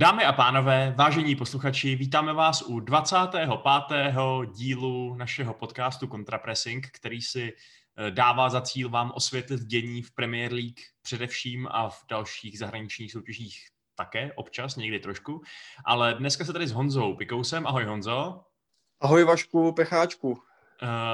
Dámy a pánové, vážení posluchači, vítáme vás u 25. dílu našeho podcastu Contrapressing, který si eh, dává za cíl vám osvětlit dění v Premier League především a v dalších zahraničních soutěžích také, občas, někdy trošku. Ale dneska se tady s Honzou Pikousem. Ahoj Honzo. Ahoj Vašku Pecháčku. Uh,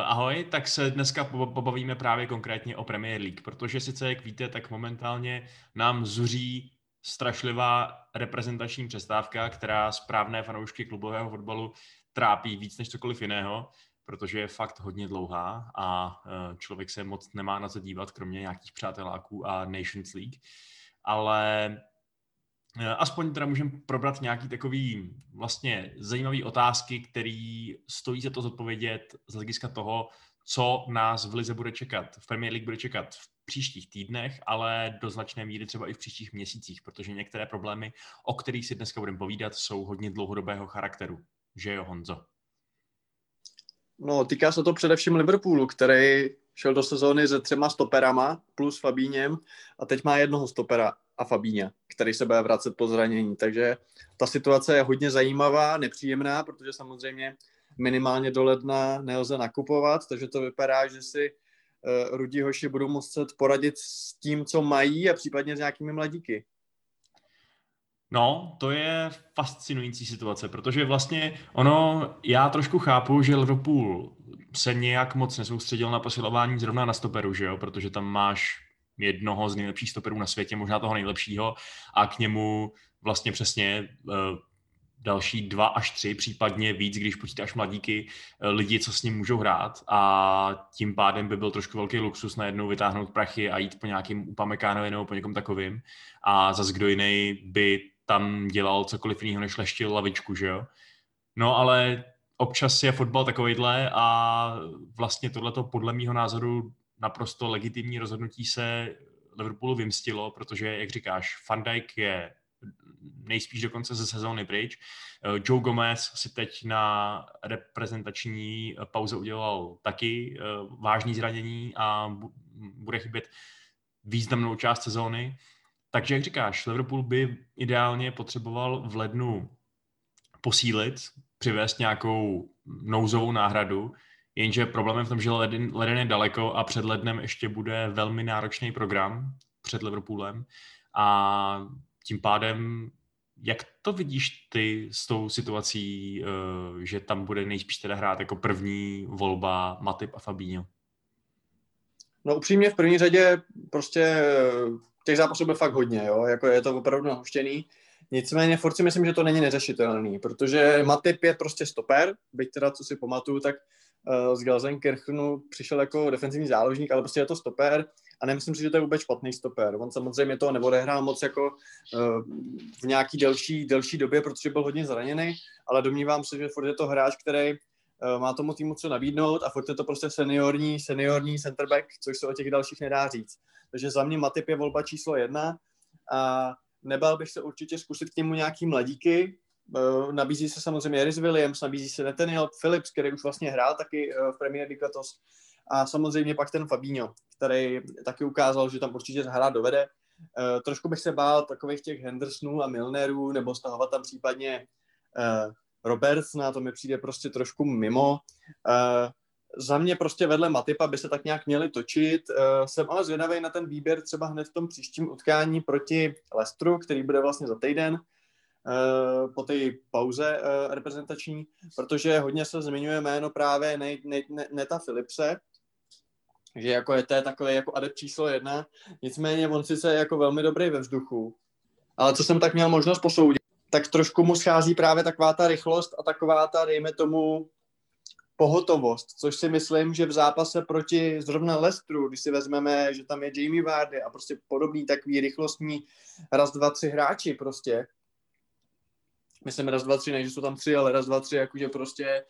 ahoj, tak se dneska pobavíme právě konkrétně o Premier League, protože sice, jak víte, tak momentálně nám zuří strašlivá reprezentační přestávka, která správné fanoušky klubového fotbalu trápí víc než cokoliv jiného, protože je fakt hodně dlouhá a e, člověk se moc nemá na co dívat, kromě nějakých přáteláků a Nations League. Ale e, aspoň teda můžeme probrat nějaký takový vlastně zajímavý otázky, který stojí za to zodpovědět z hlediska toho, co nás v Lize bude čekat, v Premier League bude čekat v příštích týdnech, ale do značné míry třeba i v příštích měsících, protože některé problémy, o kterých si dneska budeme povídat, jsou hodně dlouhodobého charakteru. Že jo, Honzo? No, týká se to především Liverpoolu, který šel do sezóny se třema stoperama plus Fabíněm a teď má jednoho stopera a Fabíně, který se bude vracet po zranění. Takže ta situace je hodně zajímavá, nepříjemná, protože samozřejmě minimálně do ledna nelze nakupovat, takže to vypadá, že si uh, rudí hoši budou muset poradit s tím, co mají a případně s nějakými mladíky. No, to je fascinující situace, protože vlastně ono, já trošku chápu, že Liverpool se nějak moc nesoustředil na posilování zrovna na stoperu, že jo, protože tam máš jednoho z nejlepších stoperů na světě, možná toho nejlepšího a k němu vlastně přesně uh, další dva až tři, případně víc, když počítáš mladíky, eh, lidi, co s ním můžou hrát a tím pádem by byl trošku velký luxus najednou vytáhnout prachy a jít po nějakým Upamekánovi nebo po někom takovým a zas kdo jiný by tam dělal cokoliv jiného, než leštil lavičku, že jo? No ale občas je fotbal takovejhle a vlastně tohleto podle mého názoru naprosto legitimní rozhodnutí se Liverpoolu vymstilo, protože, jak říkáš, Van Dijk je nejspíš dokonce ze sezóny pryč. Eh, Joe Gomez si teď na reprezentační pauze udělal taky eh, vážný zranění a bude chybět významnou část sezóny. Takže, jak říkáš, Liverpool by ideálně potřeboval v lednu posílit, přivést nějakou nouzovou náhradu, jenže problém je v tom, že leden, leden je daleko a před lednem ještě bude velmi náročný program před Liverpoolem a tím pádem, jak to vidíš ty s tou situací, eh, že tam bude nejspíš teda hrát jako první volba Matip a Fabinho? No upřímně v první řadě prostě eh, těch zápasů byl fakt hodně, jo? jako je to opravdu nahuštěný. Nicméně furt si myslím, že to není neřešitelný, protože Matip je prostě stoper, byť teda, co si pamatuju, tak z Gelsenkirchenu přišel jako defenzivní záložník, ale prostě je to stoper a nemyslím si, že to je vůbec špatný stoper. On samozřejmě to neodehrál moc jako uh, v nějaký delší, delší době, protože byl hodně zraněný, ale domnívám se, že furt je to hráč, který uh, má tomu týmu co nabídnout a furt je to prostě seniorní, seniorní centerback, což se o těch dalších nedá říct. Takže za mě Matip je volba číslo jedna a nebal bych se určitě zkusit k němu nějaký mladíky, nabízí se samozřejmě Eris Williams, nabízí se Nathaniel Phillips, který už vlastně hrál taky uh, v Premier League letos. A samozřejmě pak ten Fabinho, který taky ukázal, že tam určitě hrát dovede. Uh, trošku bych se bál takových těch Hendersonů a Milnerů, nebo stahovat tam případně Roberts, na to mi přijde prostě trošku mimo. Za mě prostě vedle Matipa by se tak nějak měli točit. Jsem ale zvědavý na ten výběr třeba hned v tom příštím utkání proti Lestru, který bude vlastně za týden po té pauze uh, reprezentační, protože hodně se zmiňuje jméno právě Neta Philipse, že jako je to takový jako adept číslo jedna, nicméně on sice je jako velmi dobrý ve vzduchu, ale co jsem tak měl možnost posoudit, tak trošku mu schází právě taková ta rychlost a taková ta, dejme tomu, pohotovost, což si myslím, že v zápase proti zrovna Lestru, když si vezmeme, že tam je Jamie Vardy a prostě podobný takový rychlostní raz, dva, tři hráči prostě, myslím raz, dva, tři, ne, že jsou tam tři, ale raz, dva, tři, jakože prostě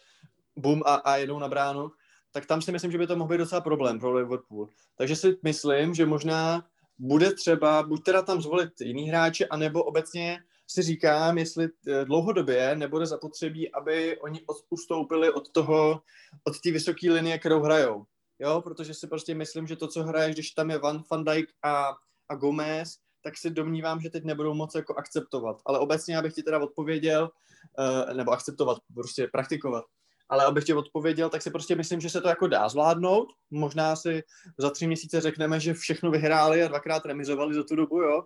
bum a, a jedou na bránu, tak tam si myslím, že by to mohl být docela problém pro Liverpool. Takže si myslím, že možná bude třeba buď teda tam zvolit jiný hráče, anebo obecně si říkám, jestli eh, dlouhodobě nebude zapotřebí, aby oni ustoupili od toho, od té vysoké linie, kterou hrajou. Jo, protože si prostě myslím, že to, co hraješ, když tam je Van, Van Dijk a, a Gomez, tak si domnívám, že teď nebudou moc jako akceptovat. Ale obecně já bych ti teda odpověděl, uh, nebo akceptovat, prostě praktikovat. Ale abych ti odpověděl, tak si prostě myslím, že se to jako dá zvládnout. Možná si za tři měsíce řekneme, že všechno vyhráli a dvakrát remizovali za tu dobu, jo.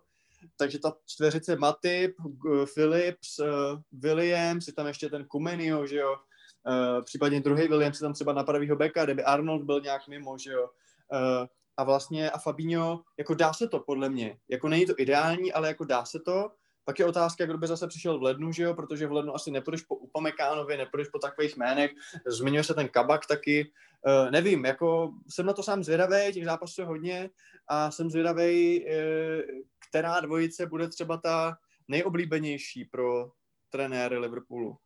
Takže ta čtveřice Matip, Philips, uh, Williams, je tam ještě ten Kumenio, že jo. Uh, případně druhý Williams je tam třeba na pravýho beka, kdyby Arnold byl nějak mimo, že jo. A vlastně a Fabinho, jako dá se to podle mě. Jako není to ideální, ale jako dá se to. Pak je otázka, kdo by zase přišel v lednu, že jo, protože v lednu asi nepůjdeš po Upamekánovi, nepůjdeš po takových jménech, zmiňuje se ten Kabak taky, uh, nevím, jako jsem na to sám zvědavý, těch zápasů je hodně a jsem zvědavý, uh, která dvojice bude třeba ta nejoblíbenější pro trenéry Liverpoolu.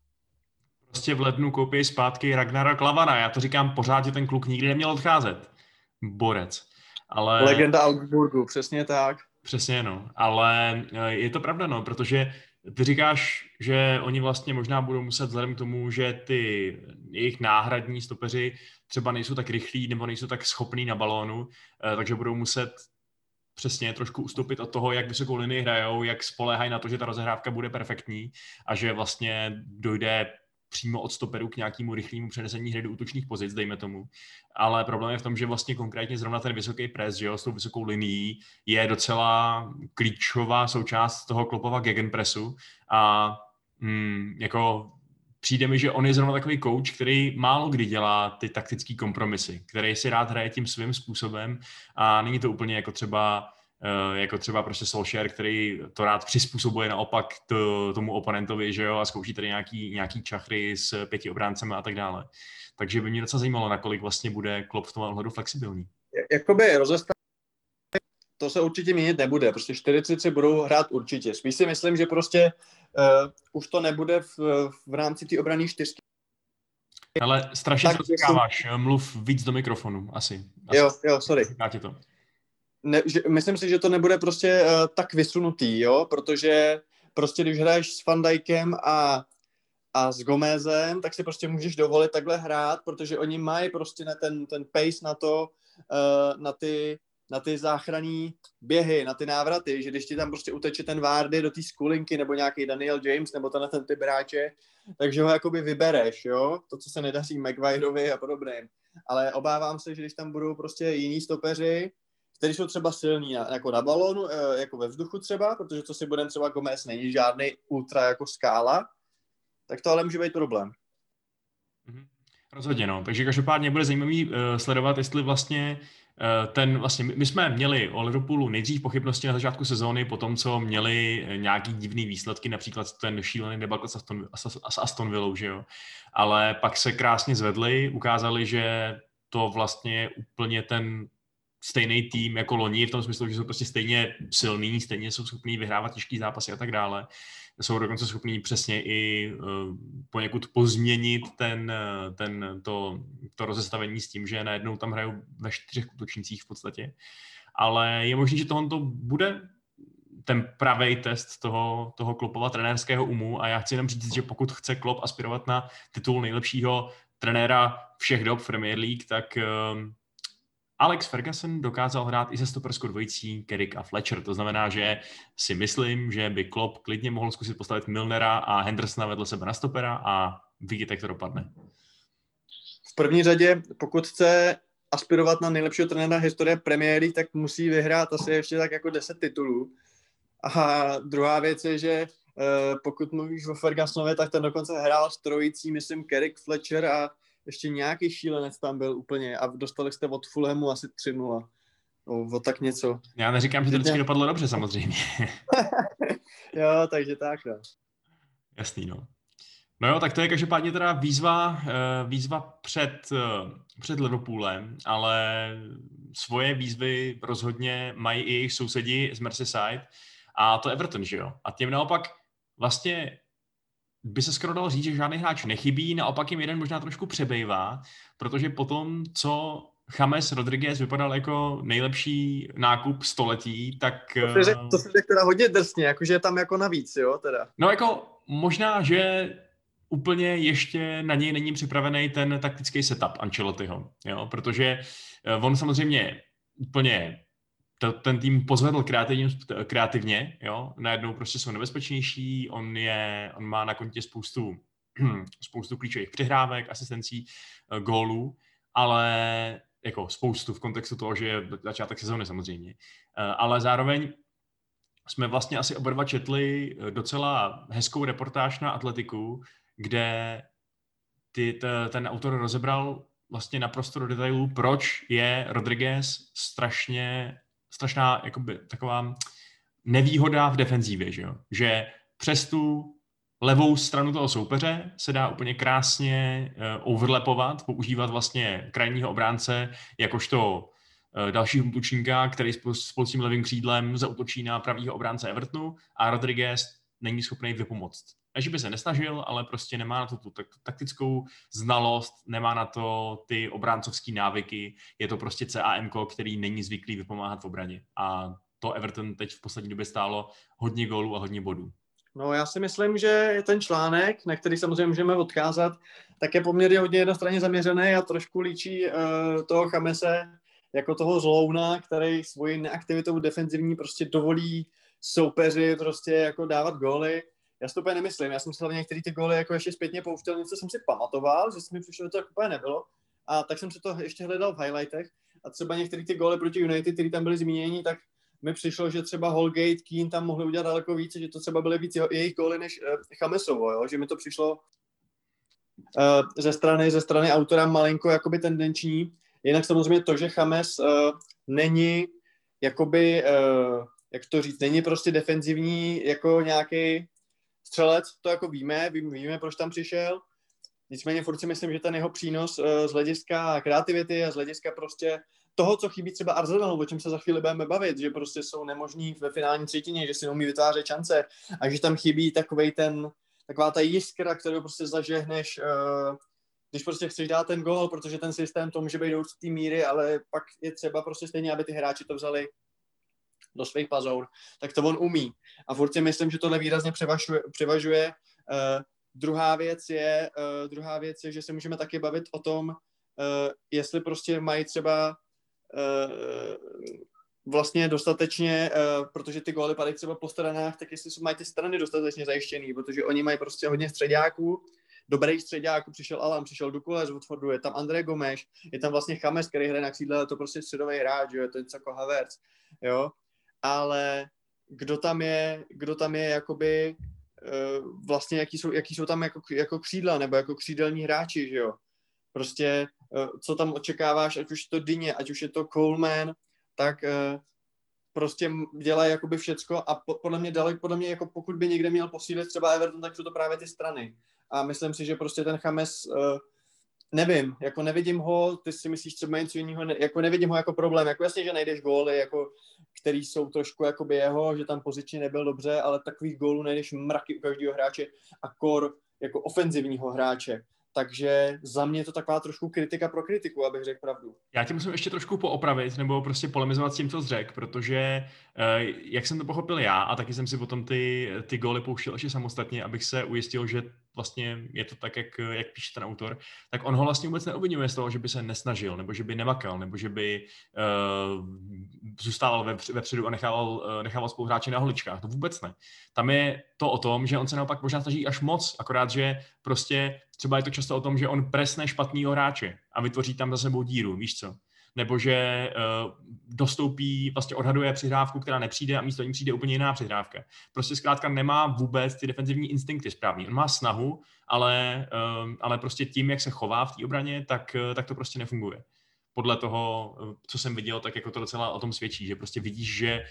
Prostě v lednu koupí zpátky Ragnara Klavana, já to říkám pořád, že ten kluk nikdy neměl odcházet. Borec. Ale... Legenda Augsburgu, přesně tak. Přesně, no. Ale eh, je to pravda, no, protože ty říkáš, že oni vlastně možná budou muset vzhledem k tomu, že ty jejich náhradní stopeři třeba nejsou tak rychlí nebo nejsou tak schopní na balónu, eh, takže budou muset přesně trošku ustoupit od toho, jak vysokou linii hrajou, jak spolehají na to, že ta rozehrávka bude perfektní a že vlastně dojde přímo od stoperu k nějakému rychlému přenesení hry do útočných pozic, dejme tomu. Ale problém je v tom, že vlastně konkrétně zrovna ten vysoký pres, že jo, s tou vysokou linií, je docela klíčová součást toho klopova gegenpressu a hmm, jako přijde mi, že on je zrovna takový coach, který málo kdy dělá ty taktické kompromisy, který si rád hraje tím svým způsobem a není to úplně jako třeba jako třeba prostě Solskjaer, který to rád přizpůsobuje naopak to, tomu oponentovi, že jo, a zkouší tady nějaký, nějaký čachry s pěti obráncemi a tak dále. Takže by mě docela zajímalo, nakolik vlastně bude klub v tom ohledu flexibilní. Jakoby rozestavení to se určitě měnit nebude. Prostě 43 budou hrát určitě. Spíš si myslím, že prostě uh, už to nebude v, v rámci té obrané čtyřky. Ale strašně se rozkáváš. Mluv víc do mikrofonu, asi. asi. Jo, jo, sorry. ti to ne, že, myslím si, že to nebude prostě uh, tak vysunutý, jo, protože prostě když hraješ s Fandajkem a, a s Gomezem, tak si prostě můžeš dovolit takhle hrát, protože oni mají prostě na ten, ten pace na to, uh, na ty na ty záchranní běhy, na ty návraty, že když ti tam prostě uteče ten Vardy do té skulinky nebo nějaký Daniel James nebo tenhle ten ty bráče, takže ho jakoby vybereš, jo, to, co se nedaří Maguireovi a podobným. Ale obávám se, že když tam budou prostě jiní stopeři, který jsou třeba silní na, jako na balónu, eh, jako ve vzduchu třeba, protože to si budeme třeba Gomez není žádný ultra jako skála, tak to ale může být problém. Mhm. Rozhodně, no. Takže každopádně bude zajímavý uh, sledovat, jestli vlastně uh, ten, vlastně, my, jsme měli o Liverpoolu nejdřív pochybnosti na začátku sezóny, po tom, co měli nějaký divný výsledky, například ten šílený debakl s Aston, s Aston Villou, že jo. Ale pak se krásně zvedli, ukázali, že to vlastně je úplně ten stejný tým jako loni, v tom smyslu, že jsou prostě stejně silní, stejně jsou schopní vyhrávat těžký zápasy a tak dále. Jsou dokonce schopní přesně i uh, poněkud pozměnit ten, ten, to, to rozestavení s tím, že najednou tam hrajou ve čtyřech útočnících v podstatě. Ale je možné, že tohle to bude ten pravý test toho, toho Klopova trenérského umu a já chci jenom říct, že pokud chce Klop aspirovat na titul nejlepšího trenéra všech dob Premier League, tak uh, Alex Ferguson dokázal hrát i se stoperskou dvojicí Kerrick a Fletcher. To znamená, že si myslím, že by Klopp klidně mohl zkusit postavit Milnera a Hendersona vedle sebe na stopera a vidět, jak to dopadne. V první řadě, pokud chce aspirovat na nejlepšího trenéra historie League, tak musí vyhrát asi ještě tak jako 10 titulů. A druhá věc je, že uh, pokud mluvíš o Fergusonovi, tak ten dokonce hrál s trojicí, myslím, Kerrick, Fletcher a ještě nějaký šílenec tam byl úplně a dostali jste od Fulhamu asi 3-0. O, o tak něco. Já neříkám, že to vždycky dopadlo dobře samozřejmě. jo, takže tak, no. Jasný, no. No jo, tak to je každopádně teda výzva, eh, výzva před, eh, před Liverpoolem, ale svoje výzvy rozhodně mají i jejich sousedi z Merseyside a to Everton, že jo? A tím naopak vlastně by se skoro dalo říct, že žádný hráč nechybí, naopak jim jeden možná trošku přebejvá, protože potom, co James Rodriguez vypadal jako nejlepší nákup století, tak... To si řekl, to si řek teda hodně drsně, jakože je tam jako navíc, jo, teda. No jako možná, že úplně ještě na něj není připravený ten taktický setup Ancelottiho, jo, protože eh, on samozřejmě úplně to, ten tým pozvedl kreativně, kreativně, jo, najednou prostě jsou nebezpečnější, on, je, on má na kontě spoustu, spoustu klíčových přihrávek, asistencí, uh, gólů, ale jako spoustu v kontextu toho, že je začátek sezóny samozřejmě, uh, ale zároveň jsme vlastně asi oba dva četli docela hezkou reportáž na Atletiku, kde ty, t, ten autor rozebral vlastně naprosto do detailů, proč je Rodriguez strašně, strašná jakoby, taková nevýhoda v defenzívě, že, jo? že přes tu levou stranu toho soupeře se dá úplně krásně uh, overlapovat, používat vlastně krajního obránce jakožto uh, dalšího útočníka, který s tím levým křídlem zautočí na pravýho obránce Evertonu a Rodriguez není schopný vypomoct ne, že by se nesnažil, ale prostě nemá na to tu taktickou znalost, nemá na to ty obráncovské návyky, je to prostě CAM, který není zvyklý vypomáhat v obraně. A to Everton teď v poslední době stálo hodně gólů a hodně bodů. No já si myslím, že ten článek, na který samozřejmě můžeme odkázat, tak je poměrně hodně jednostranně zaměřený a trošku líčí uh, toho Chamese jako toho zlouna, který svoji neaktivitou defenzivní prostě dovolí soupeři prostě jako dávat góly já si to úplně nemyslím. Já jsem si hlavně některé ty góly jako ještě zpětně pouštěl, něco jsem si pamatoval, že mi přišlo, že to tak úplně nebylo. A tak jsem si to ještě hledal v highlightech. A třeba některé ty góly proti United, které tam byly zmíněny, tak mi přišlo, že třeba Holgate, Keane tam mohli udělat daleko více, že to třeba byly víc jejich góly než uh, Chamesovo, jo? že mi to přišlo uh, ze strany, ze strany autora malinko jakoby tendenční. Jinak samozřejmě to, že Chames uh, není jakoby, uh, jak to říct, není prostě defenzivní jako nějaký střelec, to jako víme, víme, proč tam přišel. Nicméně furt si myslím, že ten jeho přínos eh, z hlediska kreativity a z hlediska prostě toho, co chybí třeba Arsenalu, o čem se za chvíli budeme bavit, že prostě jsou nemožní ve finální třetině, že si neumí vytvářet šance a že tam chybí takovej ten, taková ta jiskra, kterou prostě zažehneš, uh, když prostě chceš dát ten gol, protože ten systém to může být do určitý míry, ale pak je třeba prostě stejně, aby ty hráči to vzali do svých pazour, tak to on umí. A furt si myslím, že tohle výrazně převažuje. převažuje. Uh, druhá věc je, uh, druhá věc je, že se můžeme taky bavit o tom, uh, jestli prostě mají třeba uh, vlastně dostatečně, uh, protože ty góly padají třeba po stranách, tak jestli mají ty strany dostatečně zajištěný, protože oni mají prostě hodně středáků, dobrých středáků, přišel Alan, přišel Dukule z Watfordu, je tam André Gomeš, je tam vlastně Chames, který hraje na křídle, ale to prostě středový hráč, jo, je to něco jako Havertz, jo, ale kdo tam je, kdo tam je jakoby eh, vlastně jaký jsou, jaký jsou tam jako, jako křídla nebo jako křídelní hráči, že jo. Prostě eh, co tam očekáváš, ať už to Dyně, ať už je to Coleman, tak eh, prostě dělají jakoby všecko a podle mě dalek, podle mě jako pokud by někde měl posílit třeba Everton, tak jsou to právě ty strany. A myslím si, že prostě ten Chames nevím, jako nevidím ho, ty si myslíš třeba něco jiného, ne, jako nevidím ho jako problém, jako jasně, že najdeš góly, jako, který jsou trošku jakoby jeho, že tam pozičně nebyl dobře, ale takových gólů najdeš mraky u každého hráče a kor jako ofenzivního hráče. Takže za mě je to taková trošku kritika pro kritiku, abych řekl pravdu. Já tě musím ještě trošku poopravit nebo prostě polemizovat s tím, co jsi řekl, protože eh, jak jsem to pochopil já a taky jsem si potom ty, ty góly pouštěl ještě samostatně, abych se ujistil, že vlastně je to tak, jak, jak píše ten autor, tak on ho vlastně vůbec neobvinuje z toho, že by se nesnažil, nebo že by nemakal, nebo že by uh, zůstával ve, vepředu a nechával, uh, nechával spoluhráče na holičkách. To vůbec ne. Tam je to o tom, že on se naopak možná snaží až moc, akorát, že prostě třeba je to často o tom, že on presne špatného hráče a vytvoří tam za sebou díru, víš co? Nebo že uh, dostoupí, vlastně odhaduje přihrávku, která nepřijde a místo ní přijde úplně jiná přihrávka. Prostě zkrátka nemá vůbec ty defenzivní instinkty správný. On má snahu, ale, uh, ale prostě tím, jak se chová v té obraně, tak, uh, tak to prostě nefunguje. Podle toho, co jsem viděl, tak jako to docela o tom svědčí, že prostě vidíš, že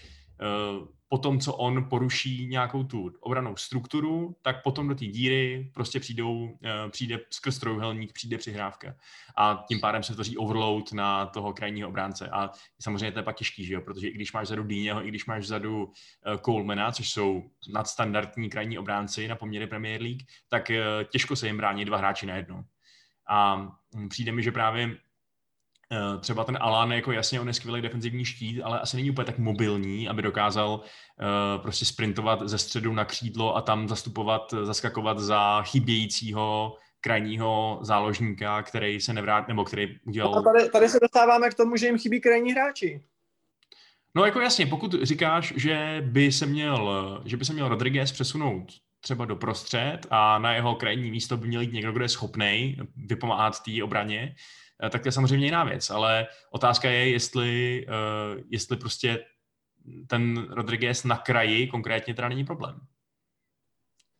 po tom, co on poruší nějakou tu obranou strukturu, tak potom do té díry prostě přijdou, eh, přijde skrz trojuhelník, přijde přihrávka. A tím pádem se tvoří overload na toho krajního obránce. A samozřejmě to je pak těžký, že jo? protože i když máš vzadu Dýněho, i když máš vzadu eh, Colemana, což jsou nadstandardní krajní obránci na poměry Premier League, tak těžko se jim brání dva hráči najednou. A hm, přijde mi, že právě Eh, třeba ten Alan, jako jasně, on je skvělý defenzivní štít, ale asi není úplně tak mobilní, aby dokázal uh, prostě sprintovat ze středu na křídlo a tam zastupovat, zaskakovat za chybějícího krajního záložníka, který se nevrát, nebo který udělal... No a tady, tady se dostáváme k tomu, že jim chybí krajní hráči. No jako jasně, pokud říkáš, že by se měl, že by se měl Rodriguez přesunout třeba do prostřed a na jeho krajní místo by měl jít někdo, kdo je schopný vypomáhat té obraně, eh, tak to je samozřejmě jiná věc, ale otázka je, jestli, uh, jestli prostě ten Rodriguez na kraji konkrétně teda není problém.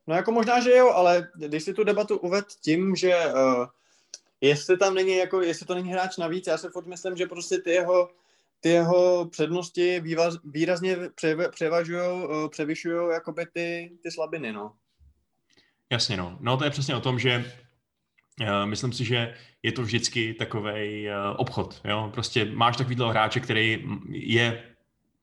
No jako možná, že jo, ale když si tu debatu uved tím, že uh, jestli tam není jako, jestli to není hráč navíc, já se furt myslím, že prostě ty jeho, ty jeho přednosti vývaz, výrazně převažují, uh, převyšují jakoby ty, ty slabiny, no. Jasně, no. No to je přesně o tom, že uh, myslím si, že je to vždycky takový uh, obchod, jo. Prostě máš takovýhle hráče, který je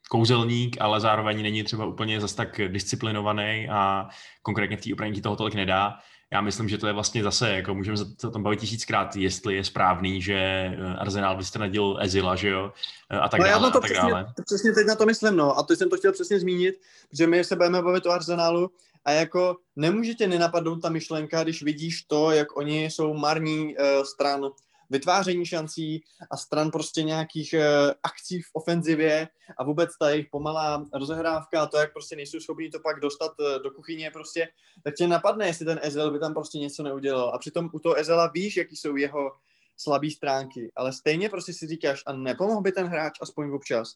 kouzelník, ale zároveň není třeba úplně zas tak disciplinovaný a konkrétně v té obraně ti toho tolik nedá. Já myslím, že to je vlastně zase, jako můžeme se o tom bavit tisíckrát, jestli je správný, že eh, Arsenal vystranadil Ezila, že jo, eh, a tak no, dále, já to a tak přesně, dále. přesně teď na to myslím, no, a to jsem to chtěl přesně zmínit, protože my se budeme bavit o Arsenalu a jako nemůže tě nenapadnout ta myšlenka, když vidíš to, jak oni jsou marní uh, stran vytváření šancí a stran prostě nějakých uh, akcí v ofenzivě a vůbec ta jejich pomalá rozehrávka a to, jak prostě nejsou schopni to pak dostat uh, do kuchyně prostě, tak tě napadne, jestli ten Ezel by tam prostě něco neudělal. A přitom u toho Ezela víš, jaký jsou jeho slabé stránky, ale stejně prostě si říkáš, a nepomohl by ten hráč aspoň občas.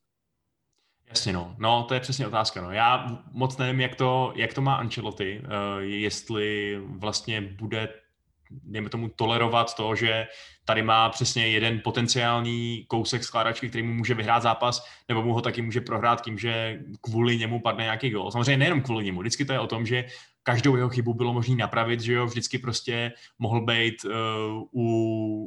Jasně, no. No, to je přesně otázka. No. Já moc nevím, jak to, jak to má Ancelotti, uh, jestli vlastně bude dejme tomu, tolerovat to, že tady má přesně jeden potenciální kousek skládačky, který mu může vyhrát zápas, nebo mu ho taky může prohrát tím, že kvůli němu padne nějaký gol. Samozřejmě nejenom kvůli němu, vždycky to je o tom, že každou jeho chybu bylo možné napravit, že jo, vždycky prostě mohl být uh, u,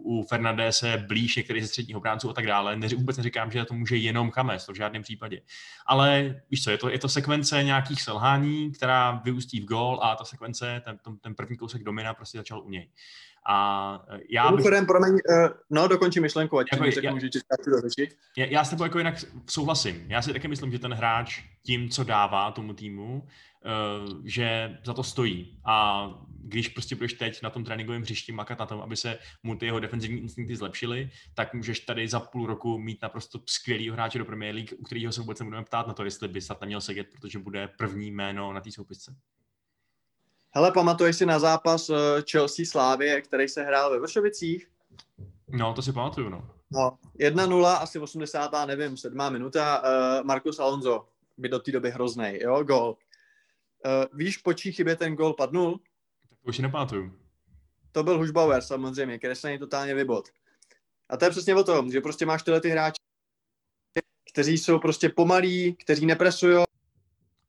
u Fernandese blíž některý ze středních obránců a tak dále. Neři, vůbec neříkám, že to může jenom Chames, to v žádném případě. Ale víš co, je to, je to sekvence nějakých selhání, která vyústí v gol a ta sekvence, ten, ten první kousek domina prostě začal u něj. A eh, já bych... promiň, uh, no dokončí myšlenku, ať jako, já, řeknu, můžu do řeči. Já, já s tebou jako jinak souhlasím. Já si taky myslím, že ten hráč tím, co dává tomu týmu, že za to stojí. A když prostě budeš teď na tom tréninkovém hřišti makat na tom, aby se mu ty jeho defenzivní instinkty zlepšily, tak můžeš tady za půl roku mít naprosto skvělý hráče do Premier League, u kterého se vůbec nebudeme ptát na to, jestli by snad neměl sedět, protože bude první jméno na té soupisce. Hele, pamatuješ si na zápas eh, Chelsea Slávě, který se hrál ve Vršovicích? No, to si pamatuju, no. No, 1-0, asi 80. nevím, 7. minuta, uh, Marcus Alonso by do té doby hrozný, jo, gol. Uh, víš, po čí chybě ten gol padnul? Tak to už si nepamatuju. To byl Hušbauer samozřejmě, který se totálně vybod. A to je přesně o tom, že prostě máš tyhle ty hráče, kteří jsou prostě pomalí, kteří nepresují.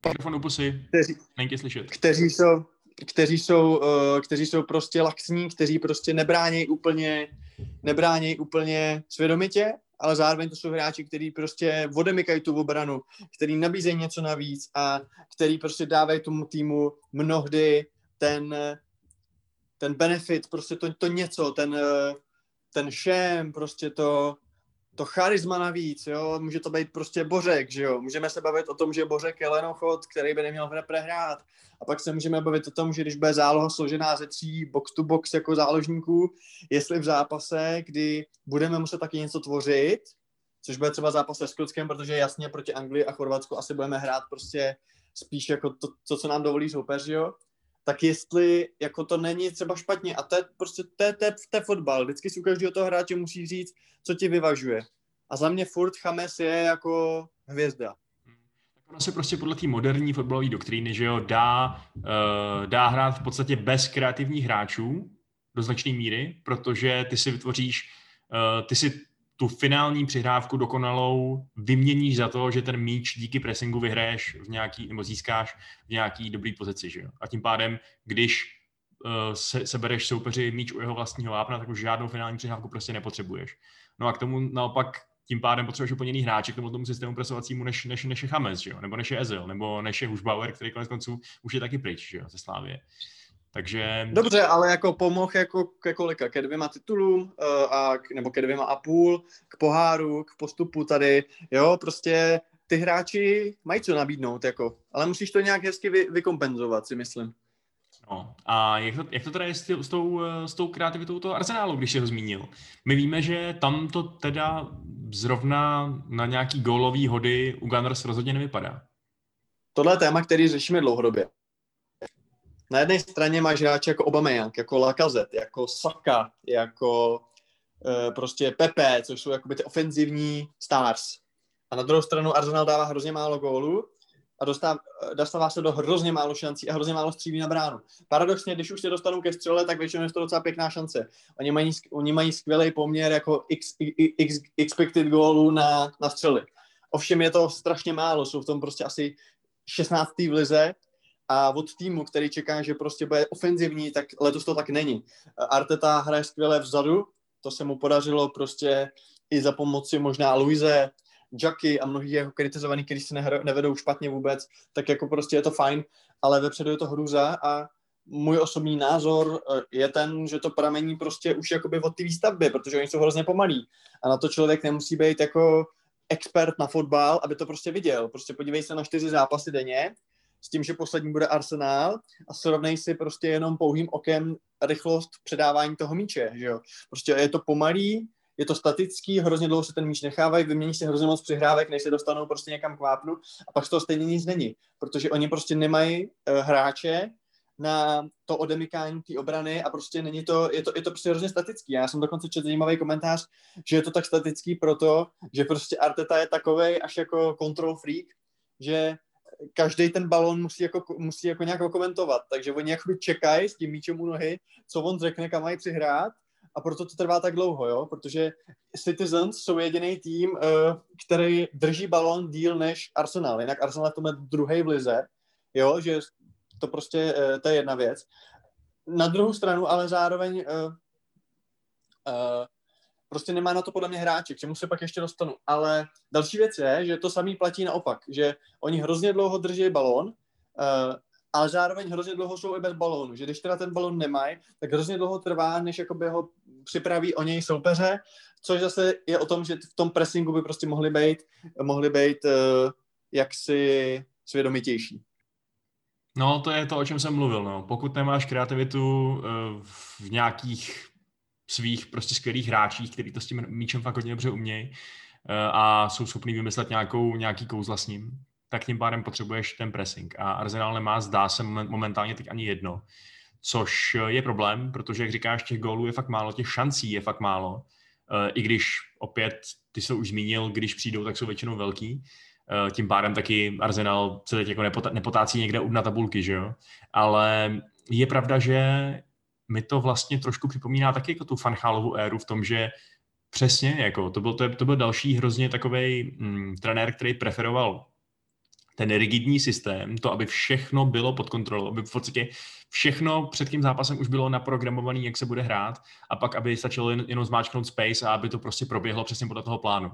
Mikrofon u pusy, kteří, není slyšet. Kteří jsou, kteří jsou, uh, kteří jsou prostě laxní, kteří prostě nebránějí úplně, nebránějí úplně svědomitě, ale zároveň to jsou hráči, kteří prostě odemykají tu obranu, kteří nabízejí něco navíc a kteří prostě dávají tomu týmu mnohdy ten, ten benefit, prostě to, to něco, ten, ten šem, prostě to, to charisma navíc, jo, může to být prostě Bořek, že jo, můžeme se bavit o tom, že Bořek je lenochod, který by neměl v repre hrát. A pak se můžeme bavit o tom, že když bude záloha složená ze tří box to box jako záložníků, jestli v zápase, kdy budeme muset taky něco tvořit, což bude třeba zápas se Skotskem, protože jasně proti Anglii a Chorvatsku asi budeme hrát prostě spíš jako to, to co nám dovolí soupeř, jo, tak jestli jako to není třeba špatně a to je prostě to je, to je, to je fotbal. Vždycky si u každého toho hráče musí říct, co ti vyvažuje. A za mě furt Chames je jako hvězda. Ono se prostě podle té moderní fotbalové doktríny, že jo, dá, uh, dá hrát v podstatě bez kreativních hráčů do značné míry, protože ty si vytvoříš, uh, ty si tu finální přihrávku dokonalou vyměníš za to, že ten míč díky pressingu vyhraješ v nějaký, nebo získáš v nějaký dobrý pozici, že jo. A tím pádem, když uh, se, sebereš soupeři míč u jeho vlastního vápna, tak už žádnou finální přihrávku prostě nepotřebuješ. No a k tomu naopak tím pádem potřebuješ úplně jiný hráče k tomu, tomu systému presovacímu, než, než, než je Chames, že jo? nebo než je Ezil, nebo než je Hušbauer, který konec konců už je taky pryč že jo, ze Slávě. Takže... Dobře, ale jako pomohl jako ke kolika? Ke dvěma titulům, uh, a, nebo ke dvěma a půl, k poháru, k postupu tady, jo, prostě ty hráči mají co nabídnout, jako, ale musíš to nějak hezky vy, vykompenzovat, si myslím. No, a jak to, jak to teda je s, tý, s, tou, s tou kreativitou toho arzenálu, když jsi ho zmínil? My víme, že tam to teda zrovna na nějaký gólový hody u Gunners rozhodně nevypadá. Tohle je téma, který řešíme dlouhodobě. Na jedné straně máš hráče jako Aubameyang, jako Lacazette, jako Saka, jako e, prostě Pepe, což jsou jakoby ty ofenzivní stars. A na druhou stranu Arsenal dává hrozně málo gólů a dostává, dostává se do hrozně málo šancí a hrozně málo střílí na bránu. Paradoxně, když už se dostanou ke střele, tak většinou je to docela pěkná šance. Oni mají, oni mají skvělý poměr jako x, x, expected gólů na, na střely. Ovšem je to strašně málo, jsou v tom prostě asi 16. v lize a od týmu, který čeká, že prostě bude ofenzivní, tak letos to tak není. Arteta hraje skvěle vzadu, to se mu podařilo prostě i za pomoci možná Luise, Jackie a mnohý jeho kritizovaný, který se nevedou špatně vůbec, tak jako prostě je to fajn, ale vepředu je to hruza a můj osobní názor eh, je ten, že to pramení prostě už jakoby od té výstavby, protože oni jsou hrozně pomalí a na to člověk nemusí být jako expert na fotbal, aby to prostě viděl. Prostě podívej se na čtyři zápasy denně, s tím, že poslední bude Arsenal a srovnej si prostě jenom pouhým okem rychlost předávání toho míče, že jo. Prostě je to pomalý, je to statický, hrozně dlouho se ten míč nechávají, vymění se hrozně moc přihrávek, než se dostanou prostě někam k vápnu a pak z toho stejně nic není, protože oni prostě nemají uh, hráče na to odemykání té obrany a prostě není to, je to, je to prostě hrozně statický. Já jsem dokonce četl zajímavý komentář, že je to tak statický proto, že prostě Arteta je takovej až jako control freak, že každý ten balon musí jako, musí jako nějak komentovat, takže oni jakoby čekají s tím míčem u nohy, co on řekne, kam mají přihrát. A proto to trvá tak dlouho, jo, protože Citizens jsou jediný tým, uh, který drží balon díl než Arsenal, jinak Arsenal je v tomhle druhý v lize, jo, že to prostě, uh, to je jedna věc. Na druhou stranu, ale zároveň uh, prostě nemá na to podle mě hráči, k čemu se pak ještě dostanu. Ale další věc je, že to samý platí naopak, že oni hrozně dlouho drží balón, uh, ale zároveň hrozně dlouho jsou i bez balónu, že když teda ten balón nemají, tak hrozně dlouho trvá, než jakoby ho připraví o něj soupeře, což zase je o tom, že v tom pressingu by prostě mohli být, mohli být uh, jaksi svědomitější. No, to je to, o čem jsem mluvil. No. Pokud nemáš kreativitu uh, v nějakých svých prostě skvělých hráčích, kteří to s tím míčem fakt hodně dobře umějí uh, a jsou schopní vymyslet nějakou, nějaký kouzla s ním, tak tím pádem potřebuješ ten pressing. A Arsenal nemá, zdá se momentálně teď ani jedno, což je problém, protože, jak říkáš, těch gólů je fakt málo, těch šancí je fakt málo, eh, i když opět, ty jsi už zmínil, když přijdou, tak jsou většinou velký, eh, tím pádem taky Arsenal se teď jako nepotácí někde na tabulky, že jo? Ale je pravda, že mi to vlastně trošku připomíná taky jako tu fanchálovou éru v tom, že přesně, jako to byl, to, to byl další hrozně takový mm, trenér, který preferoval ten rigidní systém, to, aby všechno bylo pod kontrolou, aby v podstatě všechno před tím zápasem už bylo naprogramované, jak se bude hrát, a pak, aby stačilo jen, jenom zmáčknout space a aby to prostě proběhlo přesně podle toho plánu.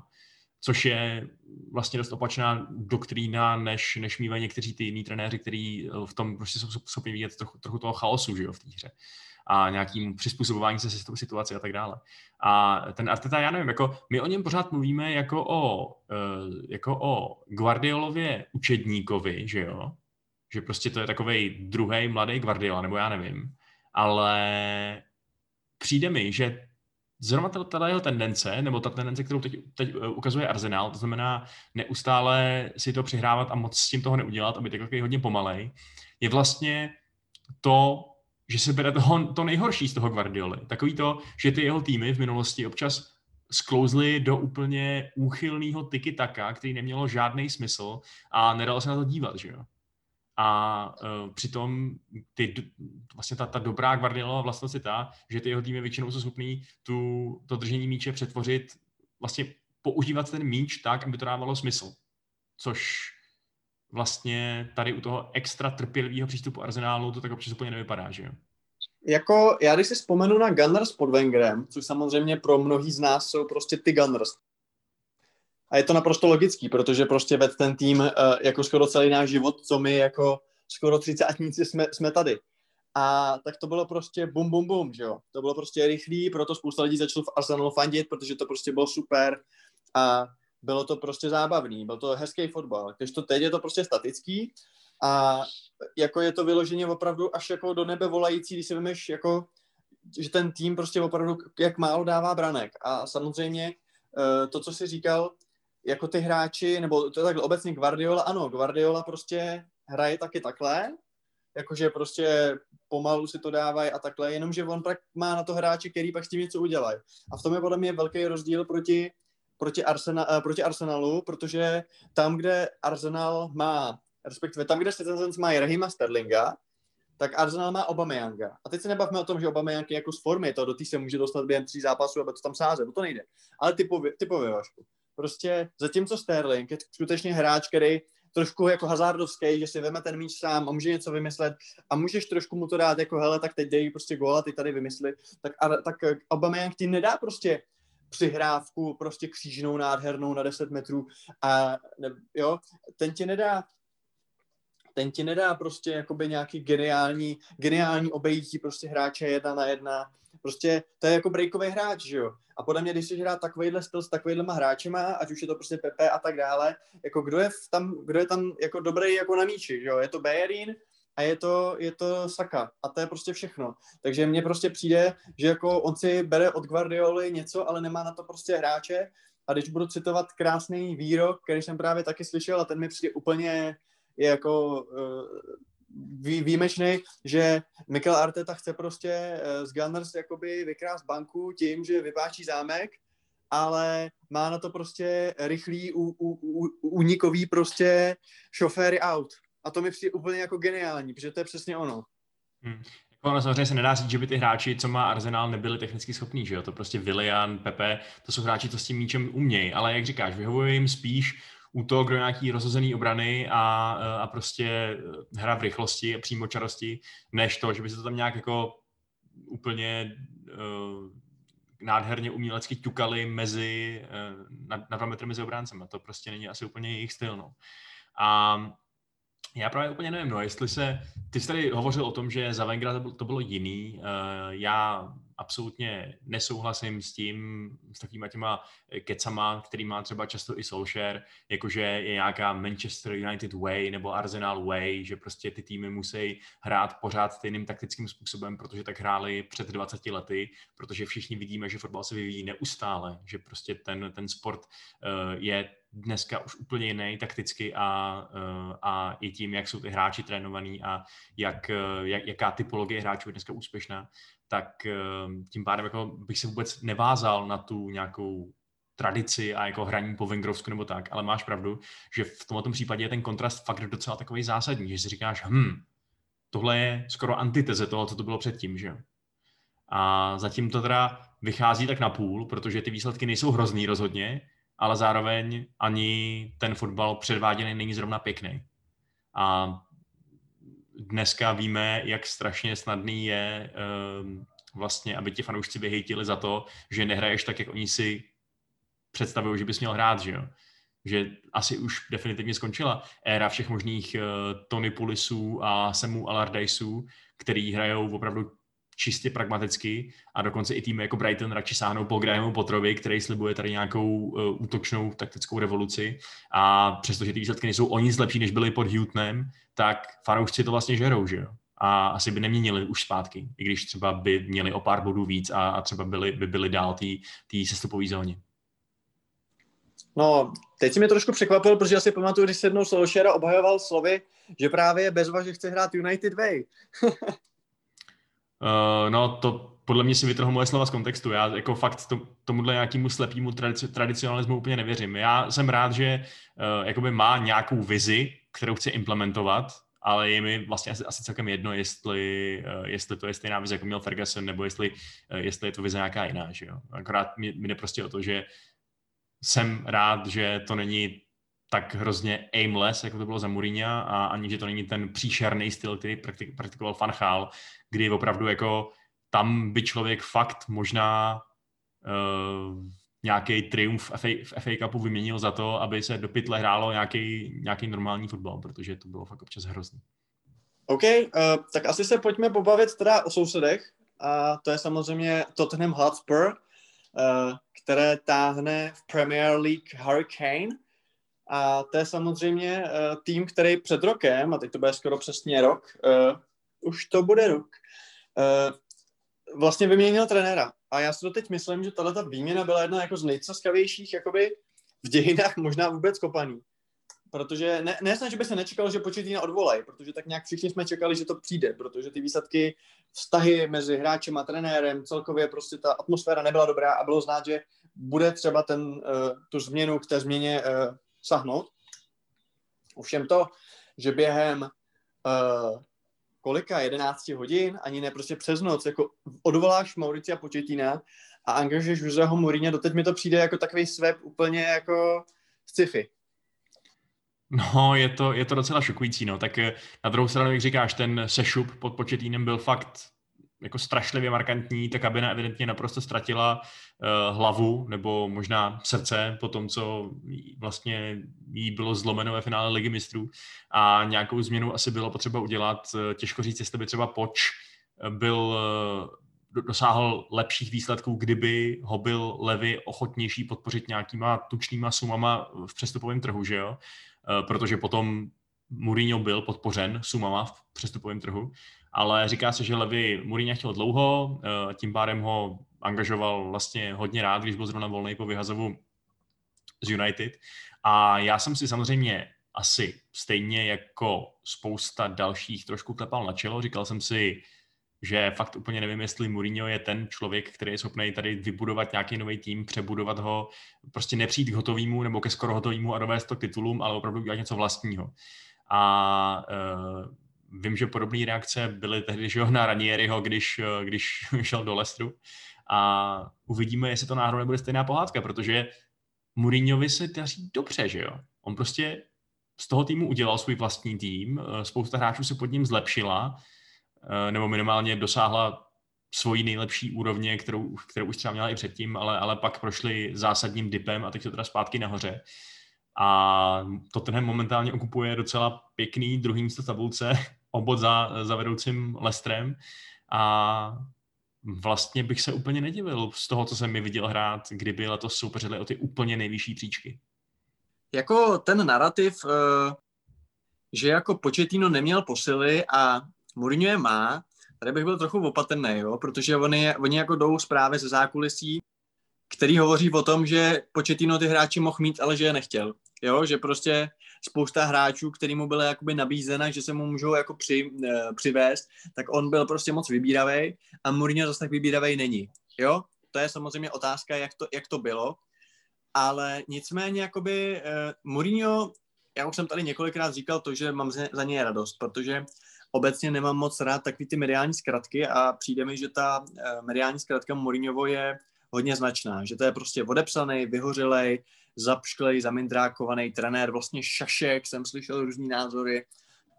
Což je vlastně dost opačná doktrína, než, než mývají někteří ty jiní trenéři, kteří v tom prostě jsou schopni vidět trochu, trochu toho chaosu že jo, v té hře a nějakým přizpůsobování se situaci a tak dále. A ten Arteta, já nevím, jako my o něm pořád mluvíme jako o, uh, jako o Guardiolově učedníkovi, že jo? Že prostě to je takový druhý mladý Guardiola, nebo já nevím. Ale přijde mi, že zrovna ta jeho tendence, nebo ta tendence, kterou teď, teď eh, ukazuje Arsenal, to znamená neustále si to přihrávat a moc s tím toho neudělat, aby takový hodně pomalej, je vlastně to, že se bere toho, to nejhorší z toho Guardioli. Takový to, že ty jeho týmy v minulosti občas sklouzly do úplně úchylného tiki taka, který nemělo žádný smysl a nedalo se na to dívat, že jo. A uh, přitom ty, vlastně ta, ta dobrá Guardiola vlastnost je ta, že ty jeho týmy většinou jsou schopný tu, to držení míče přetvořit, vlastně používat ten míč tak, aby to dávalo smysl. Což vlastně tady u toho extra trpělivého přístupu Arsenálu to tak občas úplně nevypadá, že jo? Jako, já když si vzpomenu na Gunners pod Wengerem, což samozřejmě pro mnohý z nás jsou prostě ty Gunners. A je to naprosto logický, protože prostě ved ten tým uh, jako skoro celý náš život, co my jako skoro třicátníci jsme, jsme tady. A tak to bylo prostě bum, bum, bum, že jo. To bylo prostě rychlý, proto spousta lidí začalo v Arsenalu fandit, protože to prostě bylo super. A bylo to prostě zábavný, byl to hezký fotbal. Když to teď je to prostě statický a jako je to vyloženě opravdu až jako do nebe volající, když si vymeš jako že ten tým prostě opravdu jak málo dává branek. A samozřejmě uh, to, co jsi říkal, jako ty hráči, nebo to je takhle obecně Guardiola, ano, Guardiola prostě hraje taky takhle, jakože prostě pomalu si to dávají a takhle, jenomže on pak má na to hráče, který pak s tím něco udělají. A v tom je podle mě velký rozdíl proti, proti, Arsenal, uh, proti Arsenalu, protože tam, kde Arsenal má, respektive tam, kde Citizens má Rahima Sterlinga, tak Arsenal má Obameyanga. A teď se nebavme o tom, že Obameyang je jako z formy, to do té se může dostat během tří zápasů, aby to tam sázet, no to nejde. Ale typově, typově Vašku. Prostě zatímco Sterling je skutečně hráč, který trošku jako hazardovský, že si veme ten míč sám a může něco vymyslet a můžeš trošku mu to dát jako hele, tak teď dej prostě góla, ty tady vymysli, tak, a, tak Aubameyang ti nedá prostě přihrávku prostě křížnou nádhernou na 10 metrů a ne, jo, ten ti nedá ten ti nedá prostě jakoby nějaký geniální, geniální obejítí prostě hráče jedna na jedna. Prostě to je jako breakový hráč, že jo. A podle mě, když si hrát takovýhle styl s takovýhlema hráčema, ať už je to prostě Pepe a tak dále, jako kdo je tam, kdo je tam jako dobrý jako na míči, že jo. Je to Bayerin, a je to, je to Saka. A to je prostě všechno. Takže mně prostě přijde, že jako on si bere od Guardioli něco, ale nemá na to prostě hráče. A když budu citovat krásný výrok, který jsem právě taky slyšel a ten mi přijde úplně je jako uh, výjimečný, že Mikel Arteta chce prostě uh, z Gunners jakoby vykrást banku tím, že vypáčí zámek, ale má na to prostě rychlý, únikový prostě šoféry out. A to mi přijde úplně jako geniální, protože to je přesně ono. Hmm. Jako ono samozřejmě se nedá říct, že by ty hráči, co má Arsenal, nebyli technicky schopní, že jo? To prostě Willian, Pepe, to jsou hráči, co s tím míčem umějí, ale jak říkáš, vyhovuje jim spíš útok do nějaký rozhozený obrany a, a prostě hra v rychlosti a přímočarosti, než to, že by se to tam nějak jako úplně uh, nádherně umělecky ťukali mezi, uh, na, na dva metry mezi obráncem. A to prostě není asi úplně jejich styl. No. A já právě úplně nevím, no, jestli se, ty jsi tady hovořil o tom, že za Wengra to bylo, jiný, uh, já absolutně nesouhlasím s tím, s takovýma těma kecama, který má třeba často i Solskjaer, jakože je nějaká Manchester United way nebo Arsenal way, že prostě ty týmy musí hrát pořád stejným taktickým způsobem, protože tak hráli před 20 lety, protože všichni vidíme, že fotbal se vyvíjí neustále, že prostě ten, ten sport uh, je dneska už úplně jiný takticky a, uh, a i tím, jak jsou ty hráči trénovaní a jak, uh, jak, jaká typologie hráčů je dneska úspěšná tak ehm, tím pádem jako bych se vůbec nevázal na tu nějakou tradici a jako hraní po Vengrovsku nebo tak, ale máš pravdu, že v tomto případě je ten kontrast fakt docela takový zásadní, že si říkáš, hm, tohle je skoro antiteze toho, co to bylo předtím, že A zatím to teda vychází tak na půl, protože ty výsledky nejsou hrozný rozhodně, ale zároveň ani ten fotbal předváděný není zrovna pěkný. A dneska víme, jak strašně snadný je um, vlastně, aby ti fanoušci vyhejtili za to, že nehraješ tak, jak oni si představují, že bys měl hrát, že jo. Že asi už definitivně skončila éra všech možných uh, Tony Pulisů a Samu Allardyceů, který hrajou opravdu čistě pragmaticky a dokonce i týmy jako Brighton radši sáhnou po Grahamu Potrovi, který slibuje tady nějakou uh, útočnou taktickou revoluci a přestože ty výsledky nejsou o nic lepší, než byly pod Hutnem, tak fanoušci to vlastně žerou, že jo? A asi by neměnili už zpátky, i když třeba by měli o pár bodů víc a, a třeba byli, by byli dál té sestupové zóně. No, teď si mě trošku překvapil, protože asi pamatuju, když se jednou Solskjaer obhajoval slovy, že právě bezva, že chce hrát United Way. Uh, no, to podle mě si vytrhl moje slova z kontextu. Já jako fakt to, tomuhle nějakému slepému tradici, tradicionalismu úplně nevěřím. Já jsem rád, že uh, jakoby má nějakou vizi, kterou chce implementovat, ale je mi vlastně asi, asi celkem jedno, jestli, uh, jestli to je stejná vize, jako měl Ferguson, nebo jestli, uh, jestli je to vize nějaká jiná. Že jo? Akorát mi jde prostě o to, že jsem rád, že to není tak hrozně aimless, jako to bylo za Mourinho, a ani, že to není ten příšerný styl, který praktik, praktikoval Van Gaal, kdy opravdu jako tam by člověk fakt možná uh, nějaký triumf v FA, v FA Cupu vyměnil za to, aby se do pytle hrálo nějaký, nějaký normální fotbal, protože to bylo fakt občas hrozný. OK, uh, tak asi se pojďme pobavit teda o sousedech a to je samozřejmě Tottenham Hotspur, uh, které táhne v Premier League Hurricane a to je samozřejmě uh, tým, který před rokem, a teď to bude skoro přesně rok, uh, už to bude rok, uh, vlastně vyměnil trenéra. A já si to teď myslím, že tahle ta výměna byla jedna jako z nejcaskavějších jakoby v dějinách možná vůbec kopaný. Protože ne, ne že by se nečekalo, že Početína odvolají, protože tak nějak všichni jsme čekali, že to přijde, protože ty výsledky, vztahy mezi hráčem a trenérem, celkově prostě ta atmosféra nebyla dobrá a bylo znát, že bude třeba ten, uh, tu změnu k té změně uh, sahnout. Ovšem to, že během uh, kolika, 11 hodin, ani ne prostě přes noc, jako odvoláš Mauricia Početina a angažuješ Joseho Mourinho, doteď mi to přijde jako takový swap úplně jako sci-fi. No, je to, je to docela šokující, no. Tak eh, na druhou stranu, jak říkáš, ten sešup pod početínem byl fakt jako strašlivě markantní, ta kabina evidentně naprosto ztratila uh, hlavu nebo možná srdce po tom, co vlastně jí bylo zlomeno ve finále ligy mistrů a nějakou změnu asi bylo potřeba udělat. Eh, těžko říct, jestli by třeba Poč byl uh, dosáhl lepších výsledků, kdyby ho byl Levy ochotnější podpořit nějakýma tučnýma sumama v přestupovém trhu, že jo? Protože potom Mourinho byl podpořen sumama v přestupovém trhu ale říká se, že Levy Mourinho chtěl dlouho, eh, tím pádem ho angažoval vlastně hodně rád, když byl zrovna volný po vyhazovu z United. A já jsem si samozřejmě asi stejně jako spousta dalších trošku klepal na čelo. Říkal jsem si, že fakt úplně nevím, jestli Mourinho je ten člověk, který je schopný tady vybudovat nějaký nový tým, přebudovat ho, prostě nepřijít k hotovému nebo ke skoro hotovému a dovést to k titulům, ale opravdu udělat něco vlastního. A uh, vím, že podobné reakce byly tehdy že na Ranieriho, když, když šel do Lestru. A uvidíme, jestli to náhodou nebude stejná pohádka, protože Mourinhovi se daří dobře, že jo. On prostě z toho týmu udělal svůj vlastní tým, spousta hráčů se pod ním zlepšila, nebo minimálně dosáhla svojí nejlepší úrovně, kterou, kterou už třeba měla i předtím, ale, ale pak prošli zásadním dipem a teď to teda zpátky nahoře. A Tottenham momentálně okupuje docela pěkný druhý místo tabulce, obod za, za vedoucím Lestrem a vlastně bych se úplně nedivil z toho, co jsem mi viděl hrát, kdyby letos soupeřili o ty úplně nejvyšší příčky. Jako ten narrativ, eh, že jako Početino neměl posily a Mourinho je má, tady bych byl trochu opatrný, jo, protože oni, oni jako jdou zprávy ze zákulisí, který hovoří o tom, že Početino ty hráči mohl mít, ale že je nechtěl. Jo, že prostě spousta hráčů, který mu byla jakoby nabízena, že se mu můžou jako při, uh, přivést, tak on byl prostě moc vybíravý a Mourinho zase tak vybíravý není. Jo, to je samozřejmě otázka, jak to, jak to bylo, ale nicméně jakoby uh, Mourinho, já už jsem tady několikrát říkal to, že mám za něj radost, protože obecně nemám moc rád takový ty mediální zkratky a přijde mi, že ta uh, mediální zkratka Mourinhovo je hodně značná, že to je prostě odepsaný, vyhořelej, zapšklej, zamindrákovaný trenér, vlastně šašek, jsem slyšel různý názory,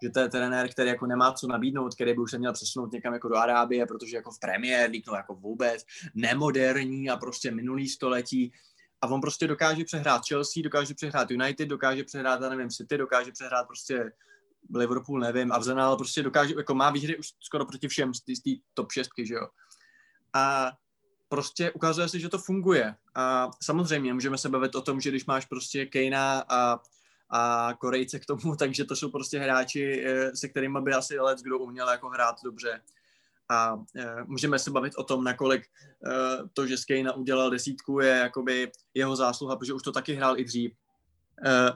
že to je trenér, který jako nemá co nabídnout, který by už se měl přesunout někam jako do Arábie, protože jako v premiér no jako vůbec nemoderní a prostě minulý století. A on prostě dokáže přehrát Chelsea, dokáže přehrát United, dokáže přehrát, já nevím, City, dokáže přehrát prostě Liverpool, nevím, Arsenal, prostě dokáže, jako má výhry už skoro proti všem z té top 6, že jo. A prostě ukazuje se, že to funguje. A samozřejmě můžeme se bavit o tom, že když máš prostě Kejna a, a Korejce k tomu, takže to jsou prostě hráči, eh, se kterými by asi let kdo uměl jako hrát dobře. A e, můžeme se bavit o tom, nakolik e, to, že Skejna udělal desítku, je jakoby jeho zásluha, protože už to taky hrál i dřív.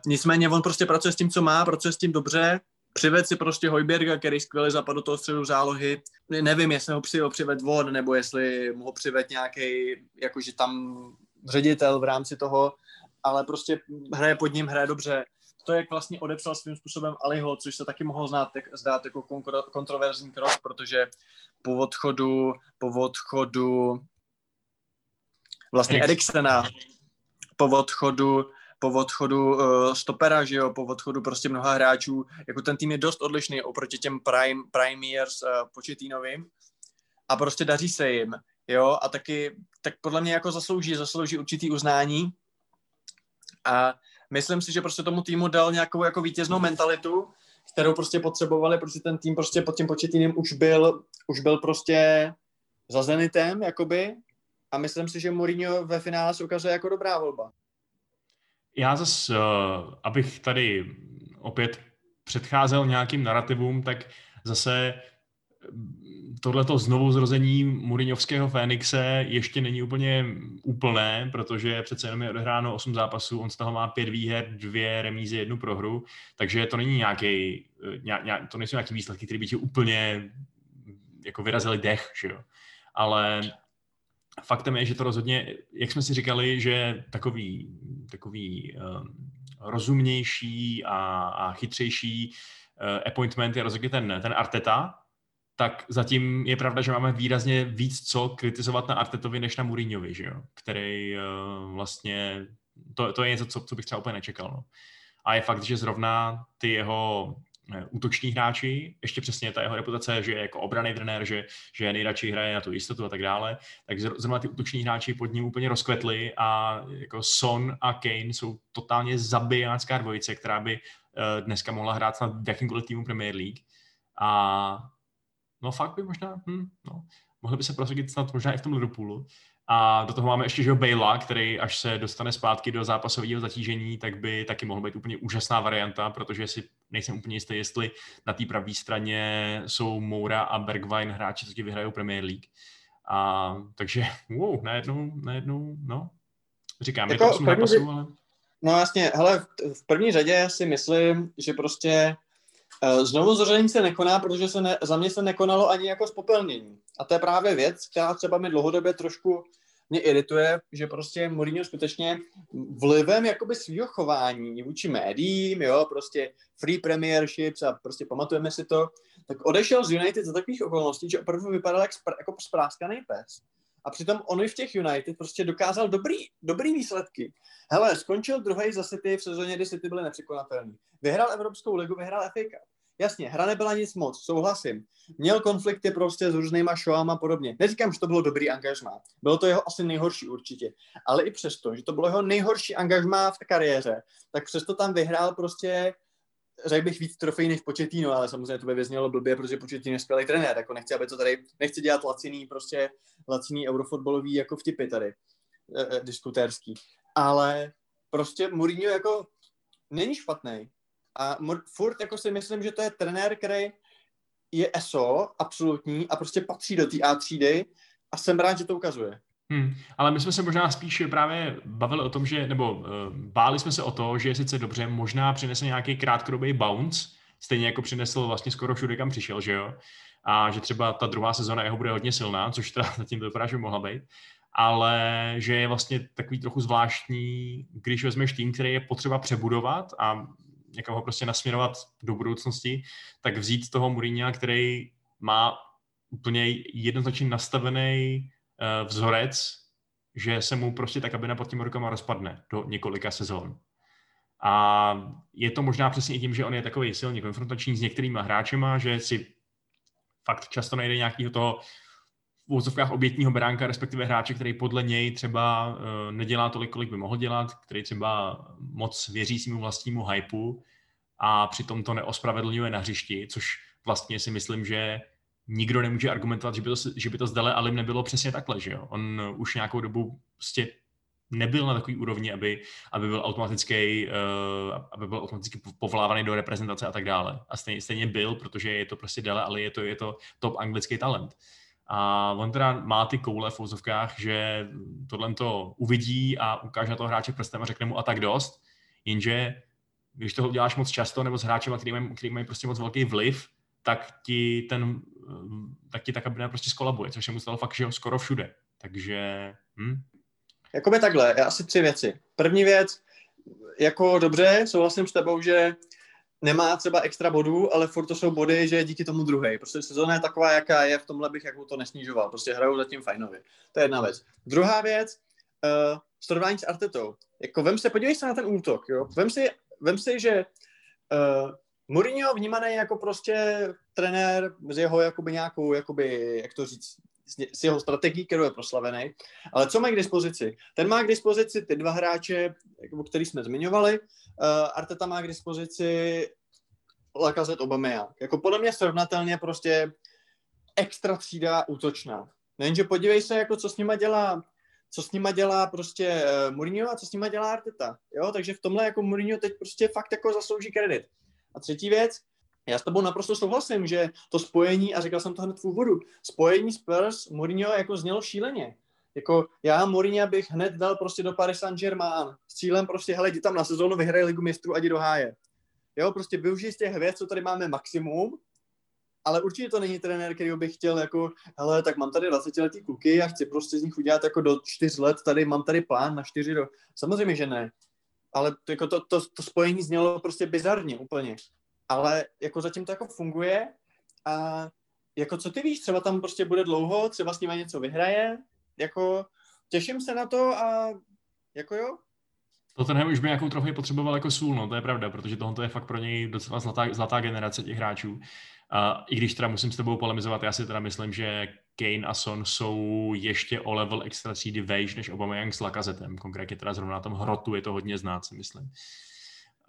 Nicméně on prostě pracuje s tím, co má, pracuje s tím dobře Přived si prostě Hojberga, který skvěle zapadl do toho středu zálohy. Nevím, jestli ho přijel přived von, nebo jestli mu ho přived nějaký, jakože tam ředitel v rámci toho, ale prostě hraje pod ním, hraje dobře. To, jak vlastně odepsal svým způsobem Aliho, což se taky mohlo znát, tak, zdát jako kontroverzní krok, protože po odchodu, po odchodu vlastně Eriksena, po odchodu po odchodu uh, stopera, že jo, po odchodu prostě mnoha hráčů, jako ten tým je dost odlišný oproti těm prime, prime years uh, početínovým. A prostě daří se jim, jo, a taky, tak podle mě jako zaslouží, zaslouží určitý uznání. A myslím si, že prostě tomu týmu dal nějakou jako vítěznou mentalitu, kterou prostě potřebovali, protože ten tým prostě pod tím početíným už byl, už byl prostě za Zenitem, jakoby, a myslím si, že Mourinho ve finále se ukazuje jako dobrá volba. Já zase, uh, abych tady opět předcházel nějakým narrativům, tak zase tohleto znovu zrození Mourinhovského Fénixe ještě není úplně úplné, protože přece jenom je odehráno 8 zápasů, on z toho má pět výher, dvě remízy, jednu prohru, takže to není nějaký, nějak, to nejsou nějaký výsledky, které by ti úplně jako vyrazili dech, že jo. Ale faktem je, že to rozhodně, jak jsme si říkali, že takový, takový um, rozumnější a, a chytřejší uh, appointment je rozhodně ten, ten Arteta, tak zatím je pravda, že máme výrazně víc co kritizovat na Artetovi než na Mourinhovi, že jo? který uh, vlastně, to, to je něco, co, co bych třeba úplně nečekal. No. A je fakt, že zrovna ty jeho eh, útoční hráči, ještě přesně ta jeho reputace, že je jako obraný trenér, že, že nejradši hraje na tu jistotu a tak dále, tak zrovna ty útoční hráči pod ním úplně rozkvetli a jako Son a Kane jsou totálně zabijácká dvojice, která by uh, dneska mohla hrát v jakýmkoliv týmu Premier League. A no fakt by možná, hm, no, mohli by se prosadit snad možná i v tom Liverpoolu. A do toho máme ještě že Bejla, který až se dostane zpátky do zápasového zatížení, tak by taky mohl být úplně úžasná varianta, protože si nejsem úplně jistý, jestli na té pravé straně jsou Moura a Bergwijn hráči, co ti vyhrajou Premier League. A, takže wow, najednou, najednou, no, říkám, jako je to 8 zápasů, ale... No jasně, hele, v první řadě si myslím, že prostě Eh, znovu zoření se nekoná, protože se ne, za mě se nekonalo ani jako spopelnění. A to je právě věc, která třeba mi dlouhodobě trošku mě irituje, že prostě Mourinho skutečně vlivem jakoby svého chování vůči médiím, jo, prostě free premierships a prostě pamatujeme si to, tak odešel z United za takových okolností, že opravdu vypadal jak spr- jako spráskaný pes. A přitom on i v těch United prostě dokázal dobrý, dobrý výsledky. Hele, skončil druhý za City v sezóně, kdy City byly nepřekonatelný. Vyhrál Evropskou ligu, vyhrál FA Cup. Jasně, hra nebyla nic moc, souhlasím. Měl konflikty prostě s různýma showama a podobně. Neříkám, že to bylo dobrý angažmá. Bylo to jeho asi nejhorší určitě. Ale i přesto, že to bylo jeho nejhorší angažmá v kariéře, tak přesto tam vyhrál prostě řekl bych víc trofej než Početino, ale samozřejmě to by vyznělo blbě, protože Početino je skvělý trenér, jako nechci, aby to tady, nechci dělat laciný, prostě laciný eurofotbalový jako vtipy tady, eh, eh diskutérský. Ale prostě Mourinho jako není špatný. A furt jako si myslím, že to je trenér, který je ESO, absolutní, a prostě patří do té A třídy a jsem rád, že to ukazuje. Hmm, ale my jsme se možná spíš právě bavili o tom, že, nebo uh, báli jsme se o to, že je sice dobře, možná přinese nějaký krátkodobý bounce, stejně jako přinesl vlastně skoro všude, kam přišel, že jo? A že třeba ta druhá sezona jeho bude hodně silná, což teda zatím to vypadá, že mohla být, ale že je vlastně takový trochu zvláštní, když vezmeš tým, který je potřeba přebudovat a někam ho prostě nasměrovat do budoucnosti, tak vzít toho Mourinha, který má úplně jednoznačně nastavený uh, vzorec, že se mu prostě ta kabina pod těmi rukama rozpadne do několika sezón. A je to možná přesně i tím, že on je takový silně konfrontační s některými hráčema, že si fakt často najde nějakého toho v úzovkách obětního beránka, respektive hráče, který podle něj třeba uh, nedělá tolik, kolik by mohl dělat, který třeba moc věří svým vlastnímu hypeu a přitom to neospravedlňuje na hřišti, což vlastně si myslím, že nikdo nemůže argumentovat, že by to, že by to s Dele Alim nebylo přesně takhle, že jo? On už nějakou dobu prostě nebyl na takový úrovni, aby, aby byl automatický, uh, aby byl automaticky povlávaný do reprezentace a tak dále. A stejně, stejně byl, protože je to prostě Dele, ale je to, je to top anglický talent. A on teda má ty koule v úzovkách, že tohle to uvidí a ukáže na toho hráče prstem a řekne mu a tak dost, jenže když toho uděláš moc často nebo s hráčem, který mají, který mají prostě moc velký vliv, tak ti ten, tak ti ta kabina prostě skolabuje, což se mu stalo fakt, že skoro všude. Takže, hm? Jakoby takhle, asi tři věci. První věc, jako dobře, souhlasím s tebou, že nemá třeba extra bodů, ale furt to jsou body, že je díky tomu druhý. Prostě sezóna je taková, jaká je, v tomhle bych jako to nesnižoval. Prostě hrajou zatím fajnově. To je jedna věc. Druhá věc, uh, srovnání s Artetou. Jako vem se, podívej se na ten útok, jo. Vem si, vem si že uh, Mourinho vnímaný jako prostě trenér z jeho jakoby nějakou, jakoby, jak to říct, s jeho strategií, kterou je proslavený. Ale co má k dispozici? Ten má k dispozici ty dva hráče, o který jsme zmiňovali. Uh, Arteta má k dispozici Lacazette Aubameyang. Jako podle mě srovnatelně prostě extra třída útočná. Nejenže podívej se, jako co s nima dělá co s nima dělá prostě uh, Mourinho a co s nima dělá Arteta. Jo, takže v tomhle jako Mourinho teď prostě fakt jako zaslouží kredit. A třetí věc, já s tebou naprosto souhlasím, že to spojení, a říkal jsem to hned v úvodu, spojení Spurs, Mourinho jako znělo šíleně. Jako já Mourinho bych hned dal prostě do Paris Saint-Germain s cílem prostě, hele, jdi tam na sezónu, vyhraje ligu mistrů a jdi do háje. Jo, prostě využij z těch hvězd, co tady máme maximum, ale určitě to není trenér, který bych chtěl jako, hele, tak mám tady 20 letý kluky a chci prostě z nich udělat jako do 4 let, tady mám tady plán na 4 do... Samozřejmě, že ne. Ale to, jako to, to, to spojení znělo prostě bizarně úplně. Ale jako zatím to jako funguje a jako co ty víš, třeba tam prostě bude dlouho, třeba s nimi něco vyhraje, jako těším se na to a jako jo, Tottenham už by nějakou trochu potřeboval jako sůl, no to je pravda, protože tohle je fakt pro něj docela zlatá, zlatá generace těch hráčů. A I když teda musím s tebou polemizovat, já si teda myslím, že Kane a Son jsou ještě o level extra třídy vejš než Aubameyang s Lakazetem. Konkrétně teda zrovna na tom hrotu je to hodně znát, si myslím.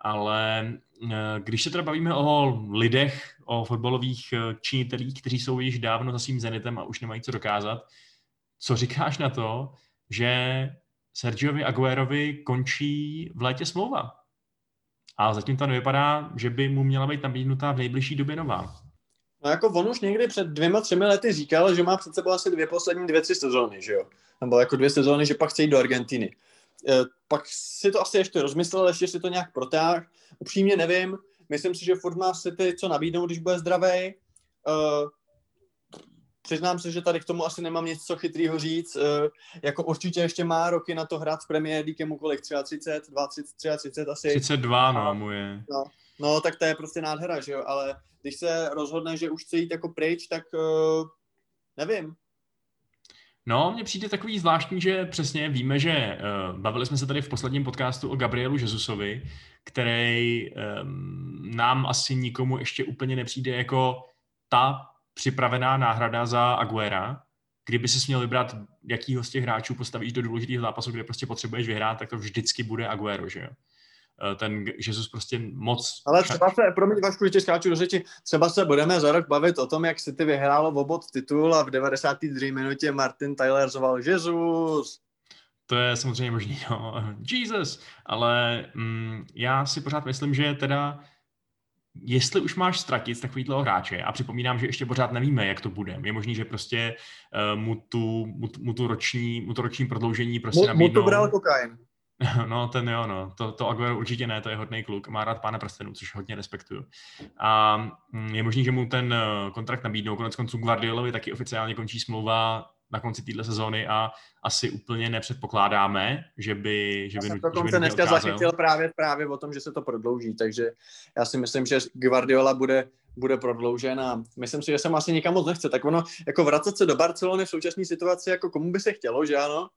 Ale eh, když se teda bavíme o lidech, o fotbalových eh, činitelích, kteří jsou již dávno za svým zenitem a už nemají co dokázat, co říkáš na to, že Sergiovi Aguerovi končí v létě smlouva? A zatím to nevypadá, že by mu měla být nabídnutá v nejbližší době nová. No jako on už někdy před dvěma, třemi lety říkal, že má před sebou asi dvě poslední dvě, tři sezóny, že jo? Nebo jako dvě sezóny, že pak chce jít do Argentiny. E, pak si to asi ještě rozmyslel, ještě si to nějak protáh. Upřímně nevím, myslím si, že furt má ty co nabídnout, když bude zdravý. E, přiznám se, že tady k tomu asi nemám nic co chytrýho říct. E, jako určitě ještě má roky na to hrát v Premier League, mu kolik? 33, 32, 33 asi. 32, no, mu je. No, no, tak to je prostě nádhera, že jo, ale když se rozhodne, že už chce jít jako pryč, tak uh, nevím. No, mně přijde takový zvláštní, že přesně víme, že uh, bavili jsme se tady v posledním podcastu o Gabrielu Jezusovi, který um, nám asi nikomu ještě úplně nepřijde jako ta připravená náhrada za Aguera. Kdyby si měl vybrat, jakýho z těch hráčů postavíš do důležitých zápasů, kde prostě potřebuješ vyhrát, tak to vždycky bude Aguero, že jo? Eh, ten Jesus prostě moc... Ale třeba se, promiň Vašku, že skáču do řeči, třeba se budeme za rok bavit o tom, jak City vyhrálo v obod titul a v 92. minutě Martin Tyler zval Jesus. To je samozřejmě možný, no. Jesus. Ale mm, já si pořád myslím, že teda jestli už máš ztratit takovýhle hráče, a připomínám, že ještě pořád nevíme, jak to bude, je možný, že prostě uh, mu, tu, mu, mu, tu roční, mu to roční prodloužení prostě mu, nabídnou. Mu to bral kokain. No, ten jo, no. To, to Aguero určitě ne, to je hodný kluk, má rád pána prstenů, což hodně respektuju. A mm, je možný, že mu ten eh, kontrakt nabídnou, konec konců Guardiolovi taky oficiálně končí smlouva na konci téhle sezóny a asi úplně nepředpokládáme, že by, že by, já jsem to dneska zachytil právě, právě o tom, že se to prodlouží, takže já si myslím, že Guardiola bude, bude prodloužen a myslím si, že se asi nikam moc nechce. Tak ono, jako vracet se do Barcelony v současné situaci, jako komu by se chtělo, že ano?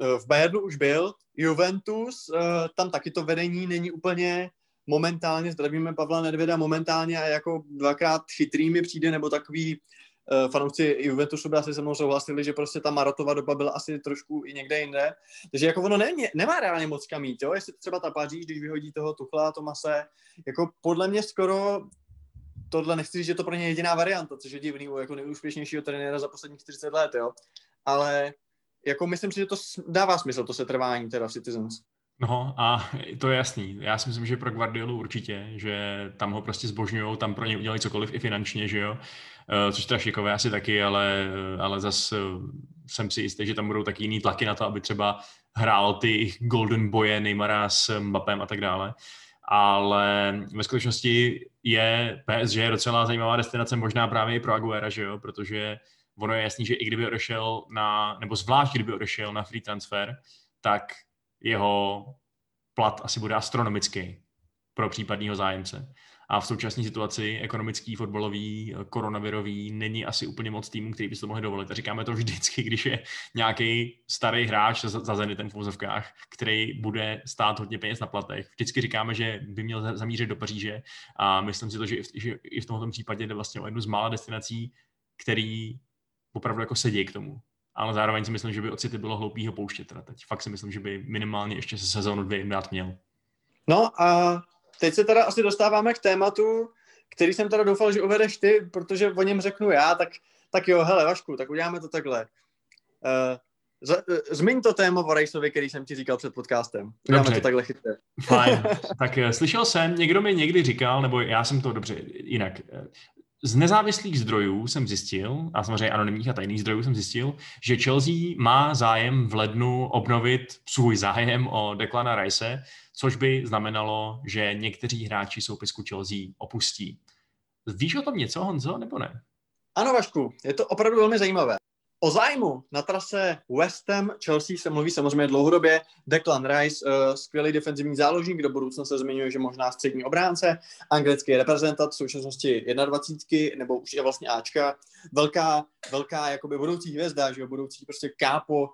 Eh, v Bayernu už byl, Juventus, eh, tam taky to vedení není úplně momentálně, zdravíme Pavla Nedvěda, momentálně a jako dvakrát chytrý mi přijde, nebo takový uh, fanoušci Juventusu by asi se mnou souhlasili, že prostě ta Marotova doba byla asi trošku i někde jinde. Takže jako ono ne, nemá reálně moc kam jít, jo? jestli třeba ta Paříž, když vyhodí toho Tuchla, Tomase, jako podle mě skoro tohle nechci říct, že to pro ně jediná varianta, což je divný u jako nejúspěšnějšího trenéra za posledních 40 let, jo. Ale jako myslím si, že to dává smysl, to setrvání teda v Citizens. No a to je jasný. Já si myslím, že pro Guardiolu určitě, že tam ho prostě zbožňují, tam pro ně udělají cokoliv i finančně, že jo. Uh, což teda šikové asi taky, ale, ale zas uh, jsem si jistý, že tam budou taky jiný tlaky na to, aby třeba hrál ty golden boje Neymara s Mbappem a tak dále. Ale ve skutečnosti je PSG docela zajímavá destinace možná právě i pro Aguera, že jo, protože ono je jasný, že i kdyby odešel na, nebo zvlášť kdyby odešel na free transfer, tak jeho plat asi bude astronomický pro případního zájemce. A v současné situaci ekonomický, fotbalový, koronavirový není asi úplně moc týmů, který by si to mohli dovolit. A říkáme to vždycky, když je nějaký starý hráč za, za Zenitem v úzovkách, který bude stát hodně peněz na platech. Vždycky říkáme, že by měl zamířit do Paříže a myslím si to, že i v, že i v tomto případě jde vlastně o jednu z mála destinací, který opravdu jako sedí k tomu. Ale zároveň si myslím, že by od City bylo hloupý ho pouštět. Teda teď fakt si myslím, že by minimálně ještě se sezónu dvě dát měl. No a teď se teda asi dostáváme k tématu, který jsem teda doufal, že uvedeš ty, protože o něm řeknu já, tak, tak jo, hele Vašku, tak uděláme to takhle. Uh, Z, zmiň to téma o Rajsovi, který jsem ti říkal před podcastem. Dobře. to takhle chytré. Fajn. tak eh, slyšel jsem, někdo mi někdy říkal, nebo já jsem to dobře, jinak, eh, z nezávislých zdrojů jsem zjistil, a samozřejmě anonymních a tajných zdrojů jsem zjistil, že Chelsea má zájem v lednu obnovit svůj zájem o Declana Rice, což by znamenalo, že někteří hráči soupisku Chelsea opustí. Víš o tom něco, Honzo, nebo ne? Ano, Vašku, je to opravdu velmi zajímavé. O zájmu na trase West Ham Chelsea se mluví samozřejmě dlouhodobě. Declan Rice, uh, skvělý defenzivní záložník, do budoucna se zmiňuje, že možná střední obránce, anglický reprezentant v současnosti 21, nebo už je vlastně Ačka. Velká, velká jakoby budoucí hvězda, že jo, budoucí prostě kápo, uh,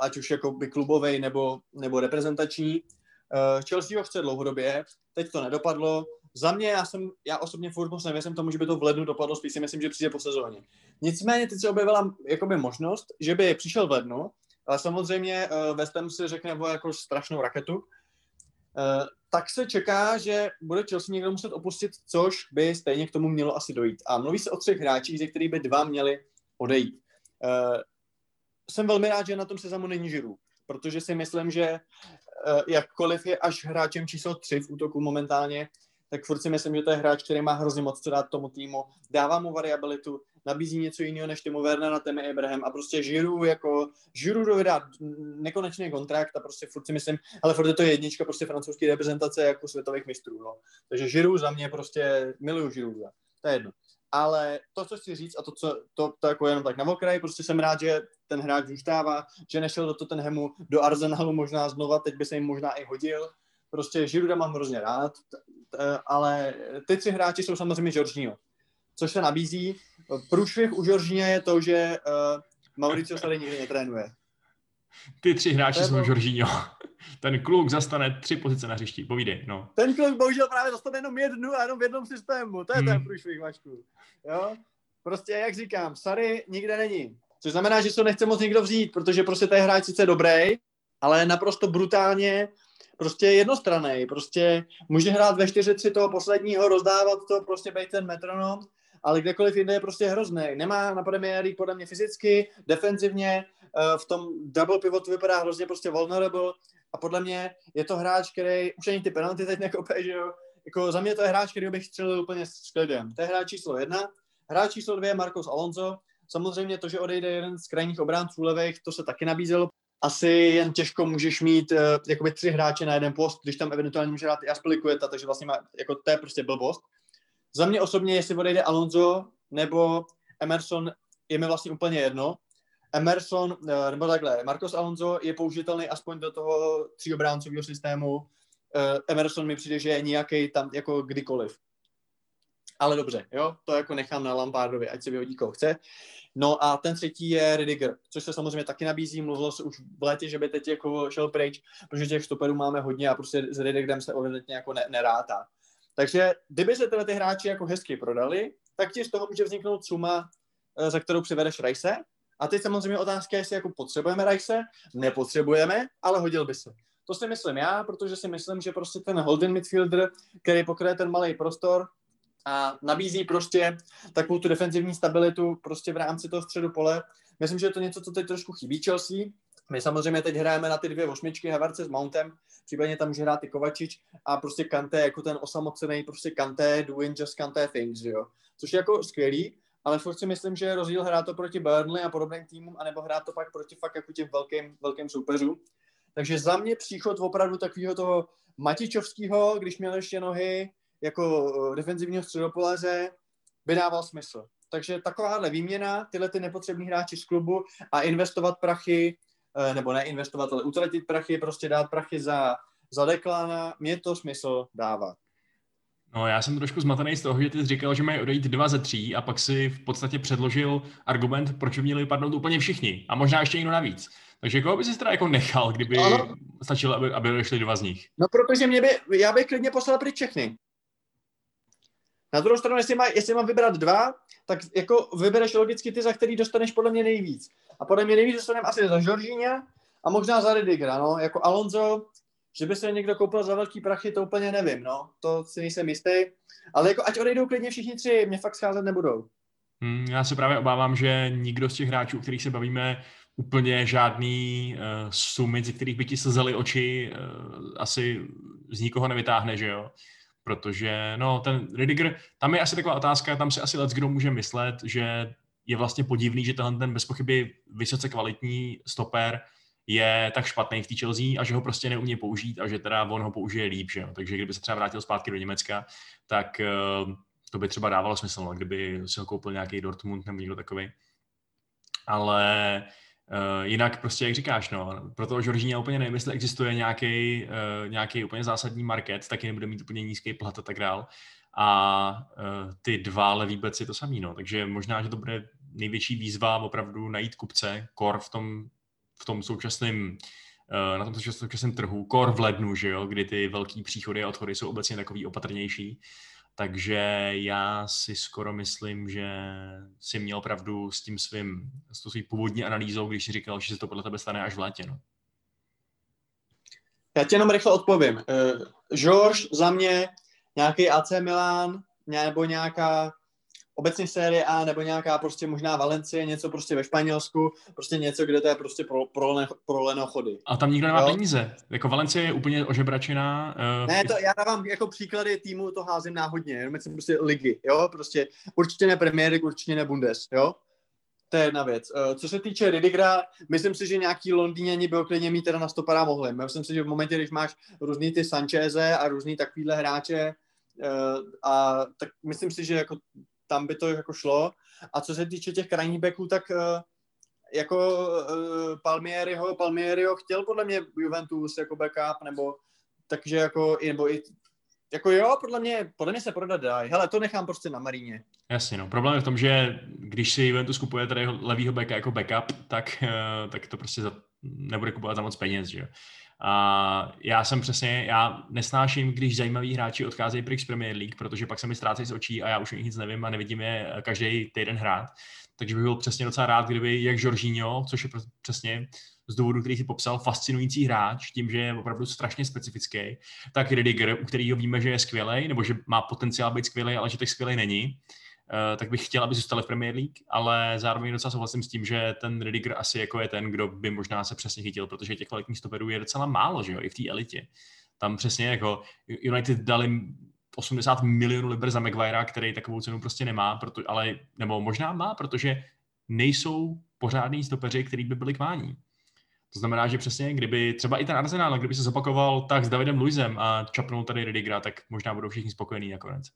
ať už jakoby klubovej nebo, nebo reprezentační. Uh, Chelsea ho chce dlouhodobě, teď to nedopadlo, za mě, já jsem, já osobně furt moc nevěřím tomu, že by to v lednu dopadlo, spíš si myslím, že přijde po sezóně. Nicméně teď se objevila jakoby možnost, že by přišel v lednu, ale samozřejmě uh, West Ham si řekne o jako strašnou raketu, uh, tak se čeká, že bude Chelsea někdo muset opustit, což by stejně k tomu mělo asi dojít. A mluví se o třech hráčích, ze kterých by dva měli odejít. Uh, jsem velmi rád, že na tom seznamu není Žiru, protože si myslím, že uh, jakkoliv je až hráčem číslo 3 v útoku momentálně, tak furt si myslím, že to je hráč, který má hrozně moc co dát tomu týmu, dává mu variabilitu, nabízí něco jiného než Timu Werner a Temi Abraham a prostě Žiru jako, Žiru dovydá nekonečný kontrakt a prostě furt si myslím, ale furt je to jednička prostě francouzské reprezentace jako světových mistrů, no. Takže Žiru za mě prostě, miluju Žiru, to je jedno. Ale to, co chci říct, a to, co, to, to jako jenom tak na okraji, prostě jsem rád, že ten hráč zůstává, že nešel do Tottenhamu, do Arsenalu možná znova, teď by se jim možná i hodil, prostě Žiruda mám hrozně rád, ale ty tři hráči jsou samozřejmě Jorginho, což se nabízí. Průšvih u Jorginha je to, že uh, Mauricio tady nikdy netrénuje. Ty tři hráči jsou Jorginho. Ten kluk zastane tři pozice na hřišti, povídej, no. Ten kluk bohužel právě zastane jenom jednu a jenom v jednom systému, to je hmm. ten průšvih, Vašku. Jo? Prostě, jak říkám, Sary nikde není. Což znamená, že se nechce moc nikdo vzít, protože prostě ten hráč sice dobrý, ale naprosto brutálně prostě jednostranný. Prostě může hrát ve 4 toho posledního, rozdávat to, prostě být ten metronom, ale kdekoliv jinde je prostě hrozný. Nemá na League podle mě fyzicky, defenzivně, eh, v tom double pivotu vypadá hrozně prostě vulnerable a podle mě je to hráč, který už ani ty penalty teď nekope, že jo. Jako za mě to je hráč, který bych střelil úplně s klidem. To je hráč číslo jedna. Hráč číslo dvě je Marcos Alonso. Samozřejmě to, že odejde jeden z krajních obránců levých, to se taky nabízelo asi jen těžko můžeš mít uh, jakoby tři hráče na jeden post, když tam eventuálně může hrát i Aspilicueta, takže vlastně má, jako to je prostě blbost. Za mě osobně, jestli odejde Alonso nebo Emerson, je mi vlastně úplně jedno. Emerson, uh, nebo takhle, Marcos Alonso je použitelný aspoň do toho tříobráncového systému. Uh, Emerson mi přijde, že je nějaký tam jako kdykoliv. Ale dobře, jo, to jako nechám na Lampardovi, ať si vyhodí koho chce. No a ten třetí je Ridiger, což se samozřejmě taky nabízí. Mluvilo se už v létě, že by teď jako šel pryč, protože těch stoperů máme hodně a prostě s Ridigerem se evidentně jako ne, nerátá. Takže kdyby se tyhle ty hráči jako hezky prodali, tak ti z toho může vzniknout suma, eh, za kterou přivedeš Rajse. A teď samozřejmě otázka je, jestli jako potřebujeme Rajse, nepotřebujeme, ale hodil by se. To si myslím já, protože si myslím, že prostě ten holding midfielder, který pokryje ten malý prostor, a nabízí prostě takovou tu defenzivní stabilitu prostě v rámci toho středu pole. Myslím, že je to něco, co teď trošku chybí Chelsea. My samozřejmě teď hrajeme na ty dvě osmičky Havertze s Mountem, případně tam může hrát i Kovačič a prostě Kanté jako ten osamocený prostě Kanté doing just Kanté things, jo. Což je jako skvělý, ale furt si myslím, že je rozdíl hrát to proti Burnley a podobným týmům, anebo hrát to pak proti fakt jako těm velkým, velkým soupeřům. Takže za mě příchod opravdu takového toho Matičovského, když měl ještě nohy, jako eh, defenzivního středopolaře by dával smysl. Takže takováhle výměna, tyhle ty nepotřební hráči z klubu a investovat prachy, eh, nebo neinvestovat, ale utratit prachy, prostě dát prachy za, za Deklana, mě to smysl dává. No, já jsem trošku zmatený z toho, že ty jsi říkal, že mají odejít dva ze tří a pak si v podstatě předložil argument, proč by měli vypadnout úplně všichni a možná ještě někdo navíc. Takže koho by si teda jako nechal, kdyby ano. stačilo, aby, aby došli dva z nich? No, protože mě by, já bych klidně poslal pryč všechny. Na druhou stranu, jestli, má, jestli mám vybrat dva, tak jako vybereš logicky ty, za který dostaneš podle mě nejvíc. A podle mě nejvíc dostaneme asi za Žoržíně a možná za Ridigra, no. Jako Alonso, že by se někdo koupil za velký prachy, to úplně nevím, no. To si nejsem jistý. Ale jako ať odejdou klidně všichni tři, mě fakt scházet nebudou. Hmm, já se právě obávám, že nikdo z těch hráčů, o kterých se bavíme, úplně žádný uh, sumy, ze kterých by ti slzely oči, uh, asi z nikoho nevytáhne, že jo? Protože, no, ten Ridiger, tam je asi taková otázka, tam si asi let kdo může myslet, že je vlastně podivný, že tenhle ten bez pochyby vysoce kvalitní stoper je tak špatný v té Chelsea a že ho prostě neumí použít a že teda on ho použije líp, že jo? Takže kdyby se třeba vrátil zpátky do Německa, tak uh, to by třeba dávalo smysl, no, kdyby si ho koupil nějaký Dortmund nebo někdo takový. Ale uh, jinak prostě, jak říkáš, no, pro toho Žoržíně úplně nevím, jestli existuje nějaký, uh, nějaký úplně zásadní market, taky nebude mít úplně nízký plat a tak dál. A uh, ty dva levý beci to samý, no. Takže možná, že to bude největší výzva opravdu najít kupce, kor v tom, v tom současném na tom současném trhu, kor v lednu, že jo, kdy ty velký příchody a odchody jsou obecně takový opatrnější. Takže já si skoro myslím, že si měl pravdu s tím svým, s tou svým původní analýzou, když si říkal, že se to podle tebe stane až v létě. No. Já tě jenom rychle odpovím. Uh, George za mě nějaký AC Milan nebo nějaká obecně série A nebo nějaká prostě možná Valencie, něco prostě ve Španělsku, prostě něco, kde to je prostě pro, pro, pro lenochody. A tam nikdo nemá jo? peníze. Jako Valencie je úplně ožebračená. Uh, ne, to já dávám jako příklady týmu, to házím náhodně, jenom myslím prostě ligy, jo, prostě určitě ne Premier určitě ne Bundes, jo. To je jedna věc. Uh, co se týče Ridigra, myslím si, že nějaký Londýněni byl klidně mít teda na stopadá mohli. Myslím si, že v momentě, když máš různý ty Sancheze a různý takovýhle hráče, uh, a tak myslím si, že jako tam by to jako šlo. A co se týče těch krajních backů, tak uh, jako uh, Palmieriho, Palmieriho chtěl podle mě Juventus jako backup, nebo takže jako, nebo i jako jo, podle mě, podle mě se prodat dají. Hele, to nechám prostě na Maríně. Jasně, no. Problém je v tom, že když si Juventus kupuje tady levýho backa jako backup, tak, uh, tak to prostě za, nebude kupovat za moc peněz, že jo. A já jsem přesně, já nesnáším, když zajímaví hráči odcházejí pryč z Premier League, protože pak se mi ztrácejí z očí a já už nic nevím a nevidím je každý týden hrát. Takže bych byl přesně docela rád, kdyby jak Jorginho, což je přesně z důvodu, který si popsal, fascinující hráč, tím, že je opravdu strašně specifický, tak Ridiger, u kterého víme, že je skvělý, nebo že má potenciál být skvělý, ale že tak skvělý není, Eh, tak bych chtěl, aby zůstali v Premier League, ale zároveň docela souhlasím s tím, že ten Ridiger asi jako je ten, kdo by možná se přesně chytil, protože těch kvalitních stoperů je docela málo, že jo, i v té elitě. Tam přesně jako United dali 80 milionů liber za Maguirea, který takovou cenu prostě nemá, proto, ale, nebo možná má, protože nejsou pořádní stopeři, který by byli k mání. To znamená, že přesně, kdyby třeba i ten Arsenal, kdyby se zopakoval tak s Davidem Luizem a čapnul tady Ridigera, tak možná budou všichni spokojení nakonec.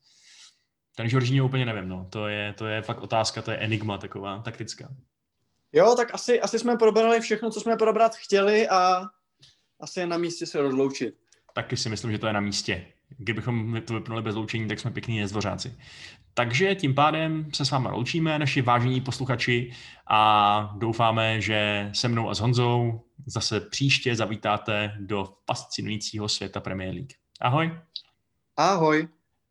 Ten Jorginho úplně nevím, no. To je, to je fakt otázka, to je enigma taková, taktická. Jo, tak asi, asi jsme probrali všechno, co jsme probrat chtěli a asi je na místě se rozloučit. Taky si myslím, že to je na místě. Kdybychom to vypnuli bez loučení, tak jsme pěkní nezdvořáci. Takže tím pádem se s vámi loučíme, naši vážení posluchači, a doufáme, že se mnou a s Honzou zase příště zavítáte do fascinujícího světa Premier League. Ahoj. Ahoj.